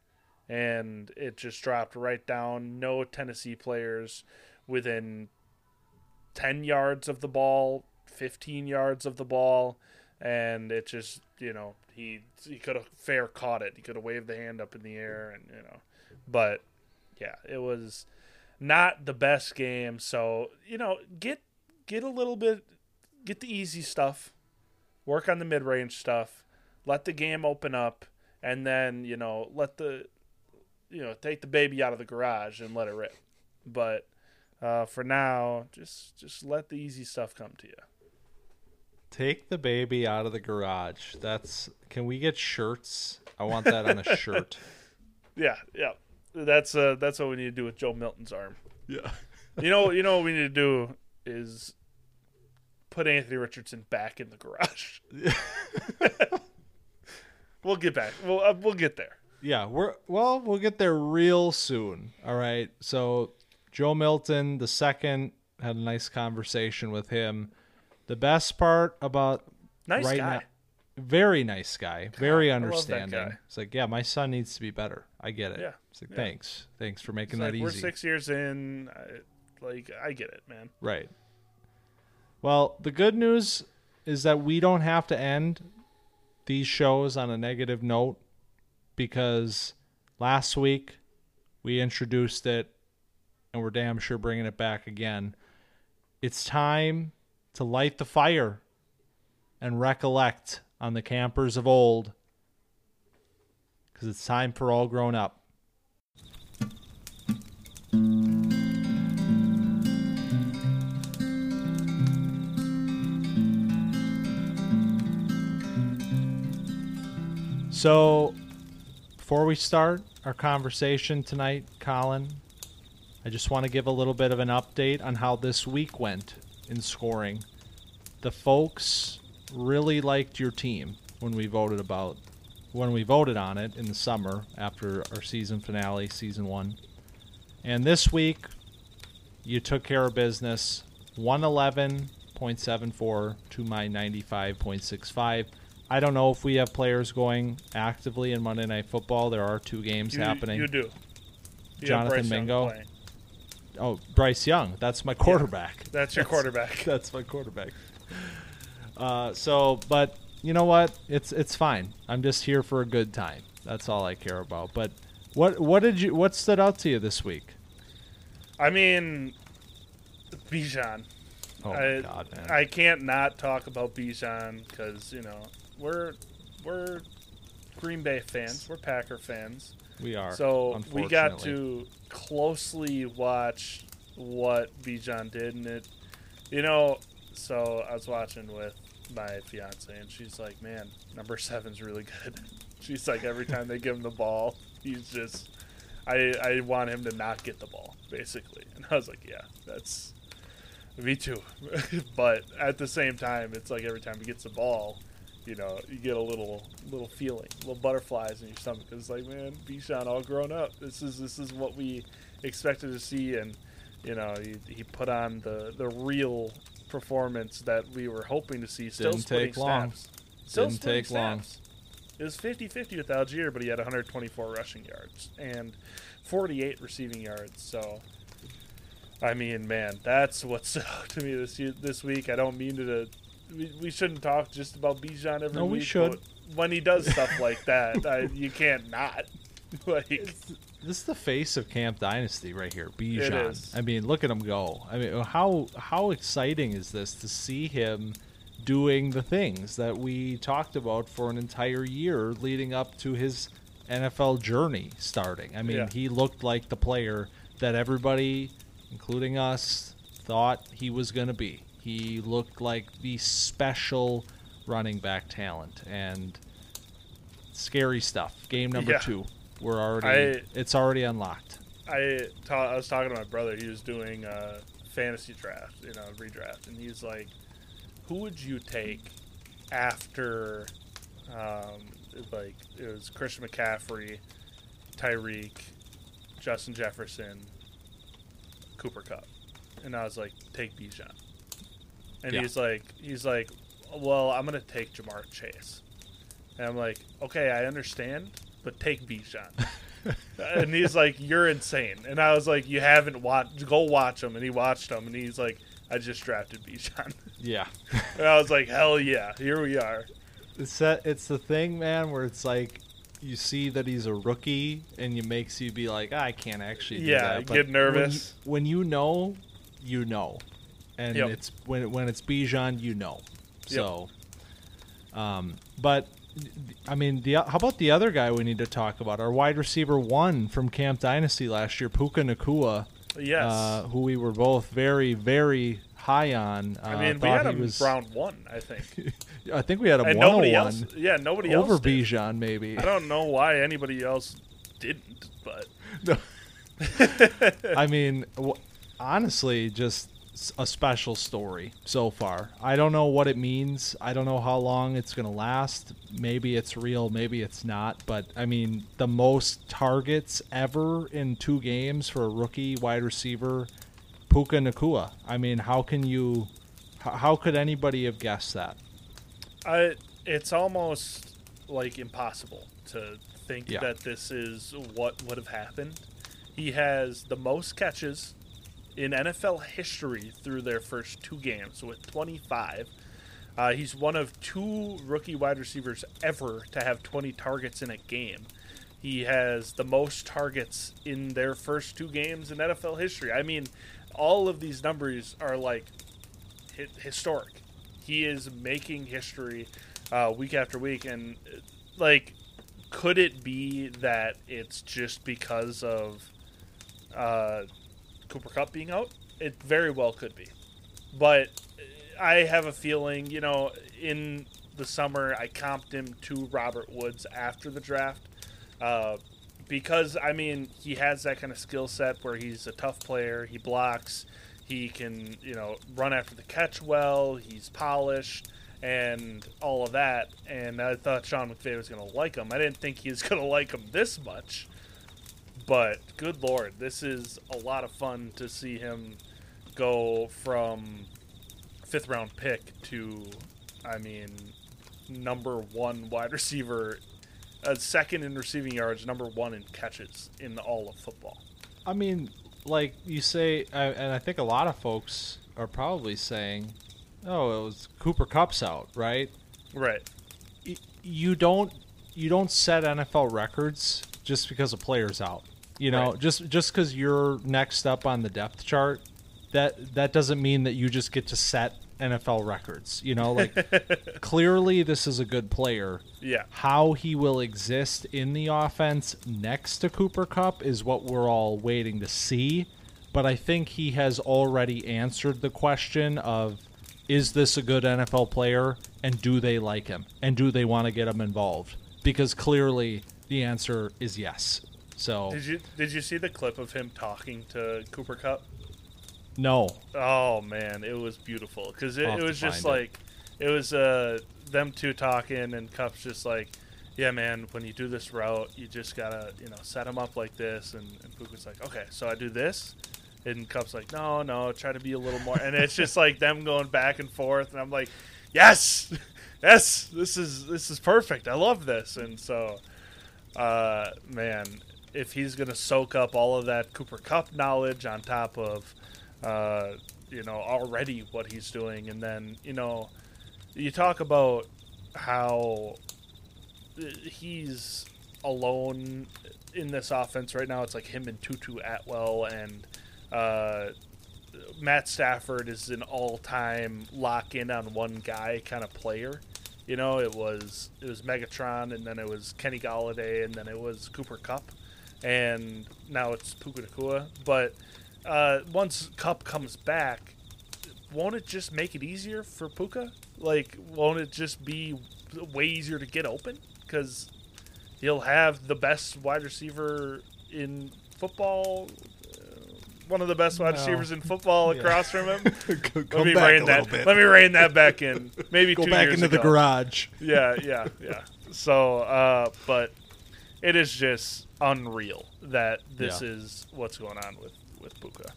and it just dropped right down. No Tennessee players within 10 yards of the ball 15 yards of the ball, and it just you know he he could have fair caught it. He could have waved the hand up in the air, and you know, but yeah, it was not the best game. So you know, get get a little bit, get the easy stuff, work on the mid range stuff, let the game open up, and then you know let the you know take the baby out of the garage and let it rip. But uh, for now, just just let the easy stuff come to you. Take the baby out of the garage. That's can we get shirts? I want that on a *laughs* shirt. Yeah, yeah. That's uh that's what we need to do with Joe Milton's arm. Yeah. you know you know what we need to do is put Anthony Richardson back in the garage. *laughs* *laughs* we'll get back. We'll uh, we'll get there. Yeah, we're well, we'll get there real soon. All right. So Joe Milton the second had a nice conversation with him. The best part about nice right guy. now, very nice guy, very understanding. It's like, yeah, my son needs to be better. I get it. Yeah. It's like, yeah. thanks, thanks for making it's that like, easy. We're six years in. I, like, I get it, man. Right. Well, the good news is that we don't have to end these shows on a negative note because last week we introduced it and we're damn sure bringing it back again. It's time to light the fire and recollect on the campers of old because it's time for all grown up. So, before we start our conversation tonight, Collin, I just want to give a little bit of an update on how this week went in scoring. The folks really liked your team when we voted about when we voted on it in the summer after our season finale, season 1. And this week you took care of business 111.74 to my 95.65. I don't know if we have players going actively in Monday Night Football. There are two games you, happening. You do. You Jonathan Mingo. Oh, Bryce Young. That's my quarterback. Yeah, that's your quarterback. *laughs* That's my quarterback. Uh, so, but you know what? It's it's fine. I'm just here for a good time. That's all I care about. But what what did you what stood out to you this week? I mean, Bijan. Oh I, god, man! I can't not talk about Bijan because you know we're we're Green Bay fans. We're Packer fans. We are. So we got to closely watch what Bijan did, and it, you know, so I was watching with my fiance, and she's like, "Man, number seven's really good." *laughs* She's like, every time they give him the ball, he's just, I I want him to not get the ball, basically. And I was like, "Yeah, that's me too," *laughs* but at the same time, it's like every time he gets the ball, you know, you get a little little feeling, little butterflies in your stomach. It's like, man, Bijan all grown up. This is this is what we expected to see, and you know, he, he put on the the real performance that we were hoping to see. Still Didn't splitting take long. snaps. Still Didn't splitting take long. snaps. It was 50-50 with Allgeier, but he had 124 rushing yards and 48 receiving yards. So, I mean, man, that's what's *laughs* out to me this this week. I don't mean to. We, we shouldn't talk just about Bijan every week. No, we should. When he does *laughs* stuff like that, I, you can't not. *laughs* Like, This is the face of Camp Dynasty right here, Bijan. I mean, look at him go. I mean, how how exciting is this to see him doing the things that we talked about for an entire year leading up to his NFL journey starting. I mean, Yeah. he looked like the player that everybody, including us, thought he was going to be. He looked like the special running back talent and scary stuff. Game number Yeah. 2. We're already I- it's already unlocked. I ta- I was talking to my brother. He was doing a fantasy draft, you know, redraft, and he's like, "Who would you take after, um, like it was Christian McCaffrey, Tyreek, Justin Jefferson, Cooper Kupp, and I was like, take Bijan, and Yeah. he's like, he's like, well, I'm gonna take Ja'Marr Chase, and I'm like, okay, I understand, but take Bijan. *laughs* and he's like, "You're insane." And I was like, "You haven't watched? Go watch him." And he watched him, and he's like, "I just drafted Bijan." *laughs* Yeah. and I was like, "Hell yeah, here we are." It's that it's the thing, man, where it's like you see that he's a rookie and it makes you be like, "Ah, I can't actually do Yeah, that. get nervous. When you, when you know, you know. And Yep. it's when when it's Bijan, you know. So um but I mean, the how about the other guy we need to talk about? Our wide receiver one from Camp Dynasty last year, Puka Nacua, Yes, uh, who we were both very, very high on. Uh, I mean, we had him was, round one, I think, *laughs* I think we had a and 101 nobody else. Yeah, nobody over else. over Bijan, maybe. I don't know why anybody else didn't, but *laughs* No. *laughs* I mean, w- honestly, just a special story so far. I don't know what it means. I don't know how long it's going to last. Maybe it's real, maybe it's not. But I mean, the most targets ever in two games for a rookie wide receiver, Puka Nacua. I mean, how can you, how could anybody have guessed that? I it's almost like impossible to think Yeah. that this is what would have happened. He has the most catches in NFL history through their first two games with 25. Uh, he's one of two rookie wide receivers ever to have 20 targets in a game. He has the most targets in their first two games in NFL history. I mean, all of these numbers are like hi- historic. He is making history uh, week after week, and like, could it be that it's just because of uh, Cooper Kupp being out? It very well could be, but I have a feeling, you know, in the summer I comped him to Robert Woods after the draft. Uh, because I mean he has that kind of skill set where he's a tough player. He blocks. He can you know run after the catch well. He's polished and all of that. And I thought Sean McVay was going to like him. I didn't think he was *laughs* going to like him this much. But good lord, this is a lot of fun to see him go from fifth round pick to, I mean, number one wide receiver uh, second in receiving yards, number one in catches in all of football. I mean, like you say, and I think a lot of folks are probably saying, "Oh, it was Cooper Kupp's out, right?" Right. You don't you don't set NFL records just because a player's out. You know, Right. just just because you're next up on the depth chart, that that doesn't mean that you just get to set NFL records. You know, like *laughs* clearly this is a good player. Yeah. How he will exist in the offense next to Cooper Kupp is what we're all waiting to see. But I think he has already answered the question of is this a good NFL player and do they like him and do they want to get him involved? Because clearly the answer is yes. So, Did you did you see the clip of him talking to Cooper Kupp? no. Oh man, it was beautiful because it, it was just it. like it was uh them two talking and Kupp's just like, yeah man, when you do this route, you just gotta you know set them up like this, and, and Puka's like, okay, so I do this, and Kupp's like, no no, try to be a little more, and it's just like them going back and forth, and I'm like, yes, *laughs* yes, this is this is perfect, I love this, and so, uh man, if he's gonna soak up all of that Cooper Kupp knowledge on top of uh, you know, already what he's doing. And then, you know, you talk about how he's alone in this offense right now. It's like him and Tutu Atwell and uh, Matt Stafford is an all-time lock in on one guy kind of player. You know, it was it was Megatron, and then it was Kenny Golladay, and then it was Cooper Kupp, and now it's Puka Nacua. But uh, once Kupp comes back, won't it just make it easier for Puka? Like, won't it just be way easier to get open? Because he'll have the best wide receiver in football, uh, one of the best wide No. receivers in football Yeah. across from him. *laughs* Let me rein that. bit. Let me rein that back in. Maybe *laughs* Go two back years into the garage. Yeah, yeah, yeah. *laughs* So, uh, but it is just unreal that this Yeah. is what's going on with with Puka.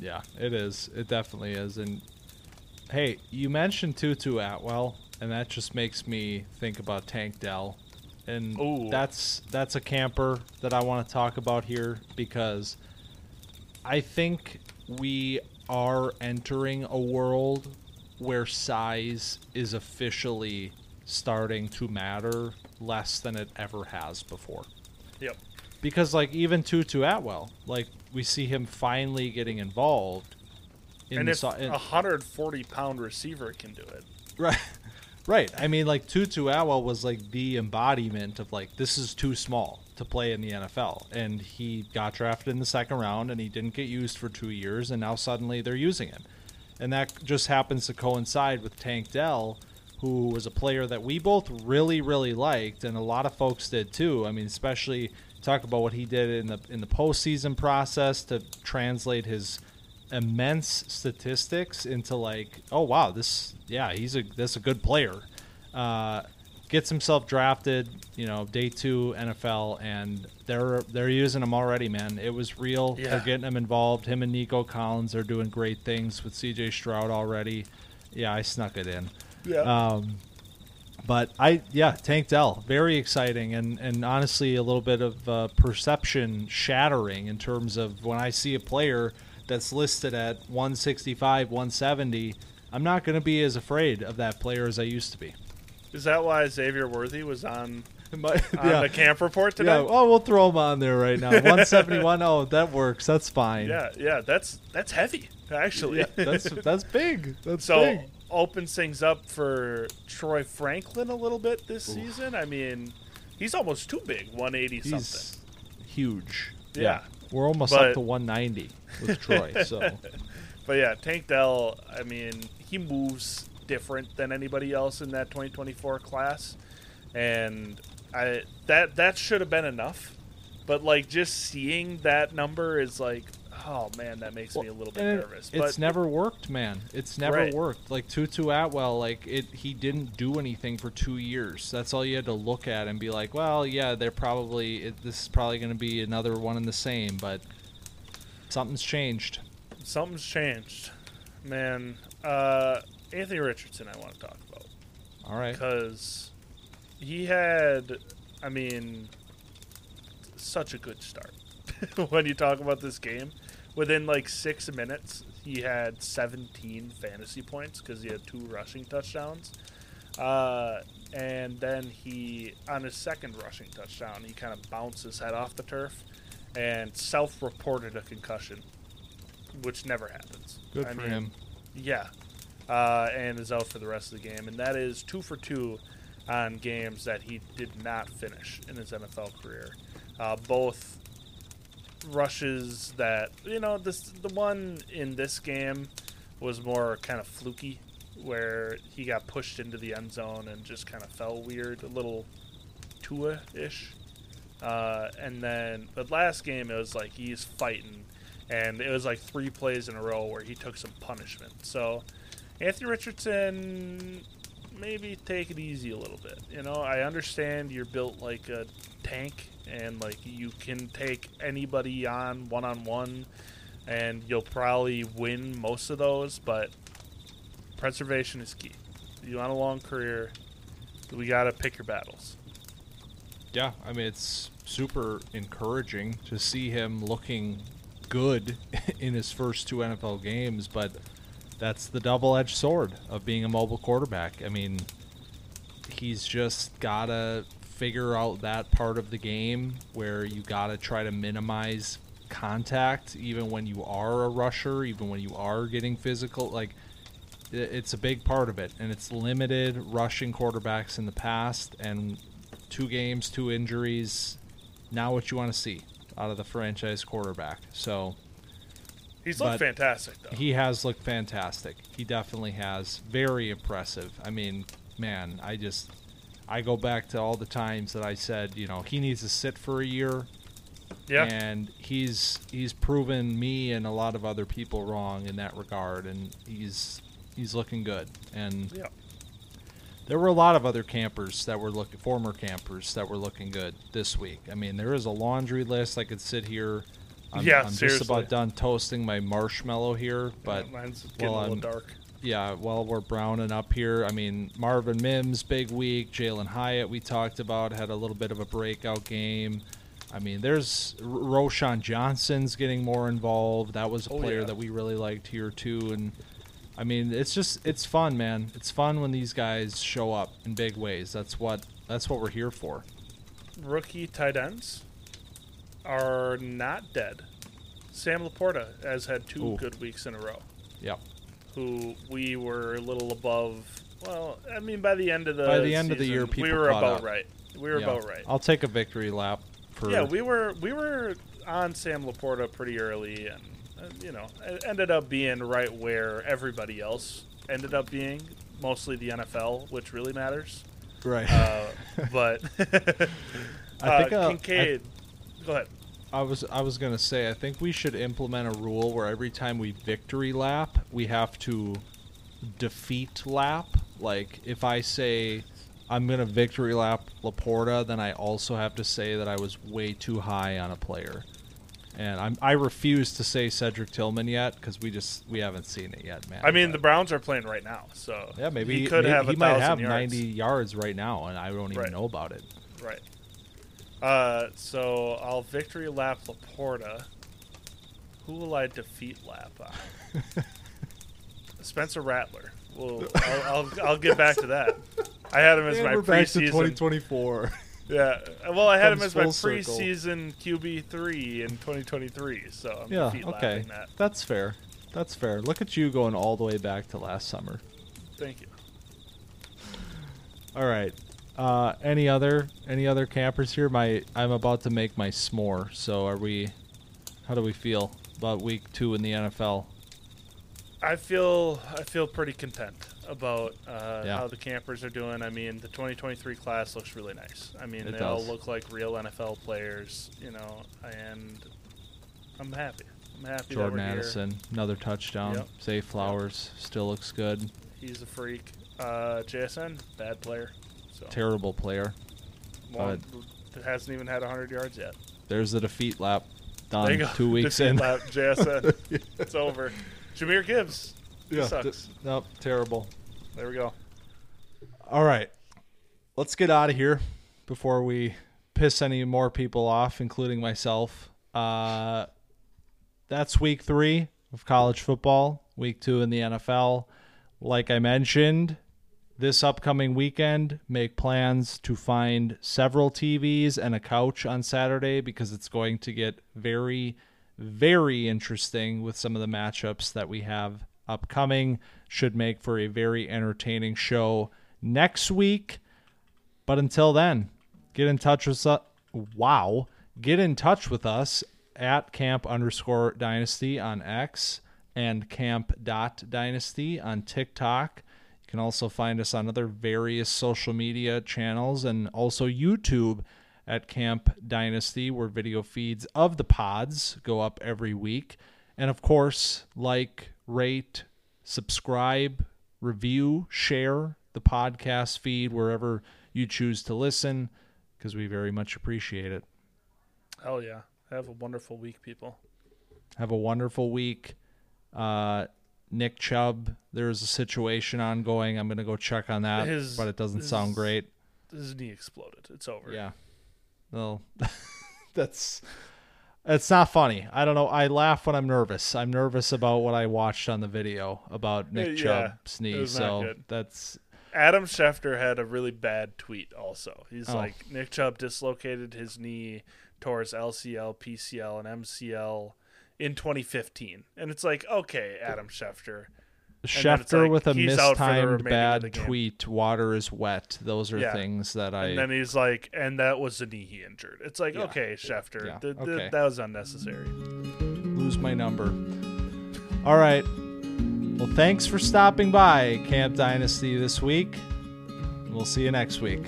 Yeah, it is. It definitely is. And hey, you mentioned Tutu Atwell, and that just makes me think about Tank Dell. And Ooh. that's that's a camper that I want to talk about here because I think we are entering a world where size is officially starting to matter less than it ever has before Yep. because like even Tutu Atwell, like we see him finally getting involved. In and if so- a 140 pound receiver can do it, right, *laughs* right. I mean, like Tutu Atwell was like the embodiment of like this is too small to play in the NFL, and he got drafted in the second round, and he didn't get used for two years, and now suddenly they're using him, and that just happens to coincide with Tank Dell. Who was a player that we both really, really liked, and a lot of folks did too. I mean, especially talk about what he did in the in the postseason process to translate his immense statistics into like, oh wow, this yeah, he's a this a good player. Uh, gets himself drafted, you know, day two NFL, and they're they're using him already, man. It was real. Yeah. They're getting him involved. Him and Nico Collins are doing great things with C.J. Stroud already. Yeah, I snuck it in. Yeah, Um, but I, yeah, Tank Dell, very exciting, and and honestly, a little bit of uh, perception shattering in terms of when I see a player that's listed at 165, 170. I'm not going to be as afraid of that player as I used to be. is that why Xavier Worthy was on *laughs* But, on the camp report today? yeah. Oh, we'll throw him on there right now. *laughs* 171. oh, that works. That's fine. yeah, yeah, that's that's heavy actually. Yeah, that's that's big. That's *laughs* so big. Opens things up for Troy Franklin a little bit this season. I mean, he's almost too big, 180 something. He's huge. Yeah. We're almost But- up to 190 with Troy. *laughs* So. But yeah, Tank Dell, I mean, he moves different than anybody else in that 2024 class, and I that that should have been enough. But like just seeing that number is like, oh man, that makes me a little bit nervous. It's But never worked, man. It's never Right. worked. Like Tutu Atwell, like it, he didn't do anything for two years. That's all you had to look at and be like, well, yeah, they're probably it, this is probably going to be another one and the same, but something's changed. something's changed, man. Uh, Anthony Richardson, I want to talk about. All right, because he had, I mean, such a good start. *laughs* when you talk about this game, within like six minutes, he had 17 fantasy points because he had two rushing touchdowns. Uh, and then he, on his second rushing touchdown, he kind of bounced his head off the turf and self reported a concussion, which never happens. good I for mean, him. yeah, uh, and is out for the rest of the game, and that is two for two on games that he did not finish in his NFL career. Uh, both rushes that you know this the one in this game was more kind of fluky, where he got pushed into the end zone and just kind of fell weird, a little Tua ish. Uh, and then the last game, it was like he's fighting, and it was like three plays in a row where he took some punishment. So, Anthony Richardson, maybe take it easy a little bit. You know, I understand you're built like a tank, and like you can take anybody on one on one, and you'll probably win most of those. But preservation is key. You want a long career, we got to pick your battles. Yeah, I mean it's super encouraging to see him looking good *laughs* in his first two NFL games, but that's the double-edged sword of being a mobile quarterback. I mean, he's just got to figure out that part of the game where you got to try to minimize contact even when you are a rusher, even when you are getting physical like it's a big part of it and it's limited rushing quarterbacks in the past and two games, two injuries, now what you want to see out of the franchise quarterback. So, He's looked But fantastic though. he has looked fantastic. He definitely has. Very impressive. I mean, man, I just I go back to all the times that I said, you know, he needs to sit for a year Yeah. And he's he's proven me and a lot of other people wrong in that regard, and he's he's looking good. And Yeah. there were a lot of other campers that were looking, former campers that were looking good this week. I mean, there is a laundry list. I could sit here. I'm, Yeah, I'm just about done toasting my marshmallow here, but mine's getting a little I'm- dark. yeah, while we're browning up here, I mean, Marvin Mims, big week. Jalen Hyatt, we talked about, had a little bit of a breakout game. I mean, there's Roschon Johnson's getting more involved. That was a Oh, player yeah. that we really liked here too, and I mean, it's just it's fun, man. It's fun when these guys show up in big ways. That's what that's what we're here for. Rookie tight ends are not dead. Sam Laporta has had two Ooh. good weeks in a row. Yep. Who we were a little above. Well, I mean, by the end of the By the end of the season, year, we were about up. right. We were Yeah. about right. I'll take a victory lap for Yeah, we were we were on Sam Laporta pretty early, and uh, you know, it ended up being right where everybody else ended up being, mostly the NFL, which really matters. right. Uh, but *laughs* I think, uh, uh, I- Kincaid. Go ahead. I was I was gonna say I think we should implement a rule where every time we victory lap we have to defeat lap. Like if I say I'm gonna victory lap Laporta, then I also have to say that I was way too high on a player. And I'm I refuse to say Cedric Tillman yet because we just we haven't seen it yet, man. I mean, the Browns are playing right now, so yeah maybe he could maybe- have he might have yards. 90 yards right now and I don't even Right. know about it. Right. Uh, so I'll victory lap Laporta. Who will I defeat lap on? *laughs* Spencer Rattler. Well, *laughs* I'll, I'll, I'll get back to that. I had him as my preseason. Back 2024. Yeah. Well, I had him as my preseason QB three in 2023. So I'm Yeah, okay. that. That's fair. That's fair. Look at you going all the way back to last summer. Thank you. All right. Uh, any other any other campers here? My I'm about to make my s'more. So are we? How do we feel about week two in the NFL? I feel I feel pretty content about uh, Yeah. how the campers are doing. I mean, the 2023 class looks really nice. I mean, It they all look like real NFL players, you know, and I'm happy. I'm happy Jordan Addison, another touchdown. Yep. Zay Flowers still looks good. He's a freak. Uh, JSN, bad player. So Terrible player. one, hasn't even had 100 yards yet. There's the defeat lap. There you Done. go. Two weeks Defeat in. lap, JSN. *laughs* it's over. Jahmyr Gibbs. He yeah. sucks. d- nope. Terrible. There we go. All right. Let's get out of here before we piss any more people off, including myself. Uh, that's week three of college football, week two in the NFL. Like I mentioned, this upcoming weekend, make plans to find several TVs and a couch on Saturday because it's going to get very, very interesting with some of the matchups that we have upcoming. Should make for a very entertaining show next week. But until then, get in touch with us. Wow. Get in touch with us at camp underscore dynasty on X and camp dot dynasty on TikTok. You can also find us on other various social media channels and also YouTube at Camp Dynasty, where video feeds of the pods go up every week. And of course, like, rate, subscribe, review, share the podcast feed wherever you choose to listen because we very much appreciate it. Hell yeah. Have a wonderful week, people. Have a wonderful week. Uh, Nick Chubb, there's a situation ongoing. I'm going to go check on that, His- but it doesn't his- sound great. His knee exploded. It's over. Yeah. Well, *laughs* that's it's not funny. I don't know. I laugh when I'm nervous. I'm nervous about what I watched on the video about Nick Yeah, Chubb's knee. So good. that's Adam Schefter had a really bad tweet also. He's Oh. like, Nick Chubb dislocated his knee towards LCL, PCL, and MCL in 2015. And it's like, okay, Adam Schefter. Schefter like, with a he's out for the mistimed bad tweet. Water is wet. Those are Yeah. things that I. And then he's like, and that was the knee he injured. It's like, Yeah. okay, Schefter, Yeah, th- th- okay. that was unnecessary. lose my number. All right. Well, thanks for stopping by Camp Dynasty this week. We'll see you next week.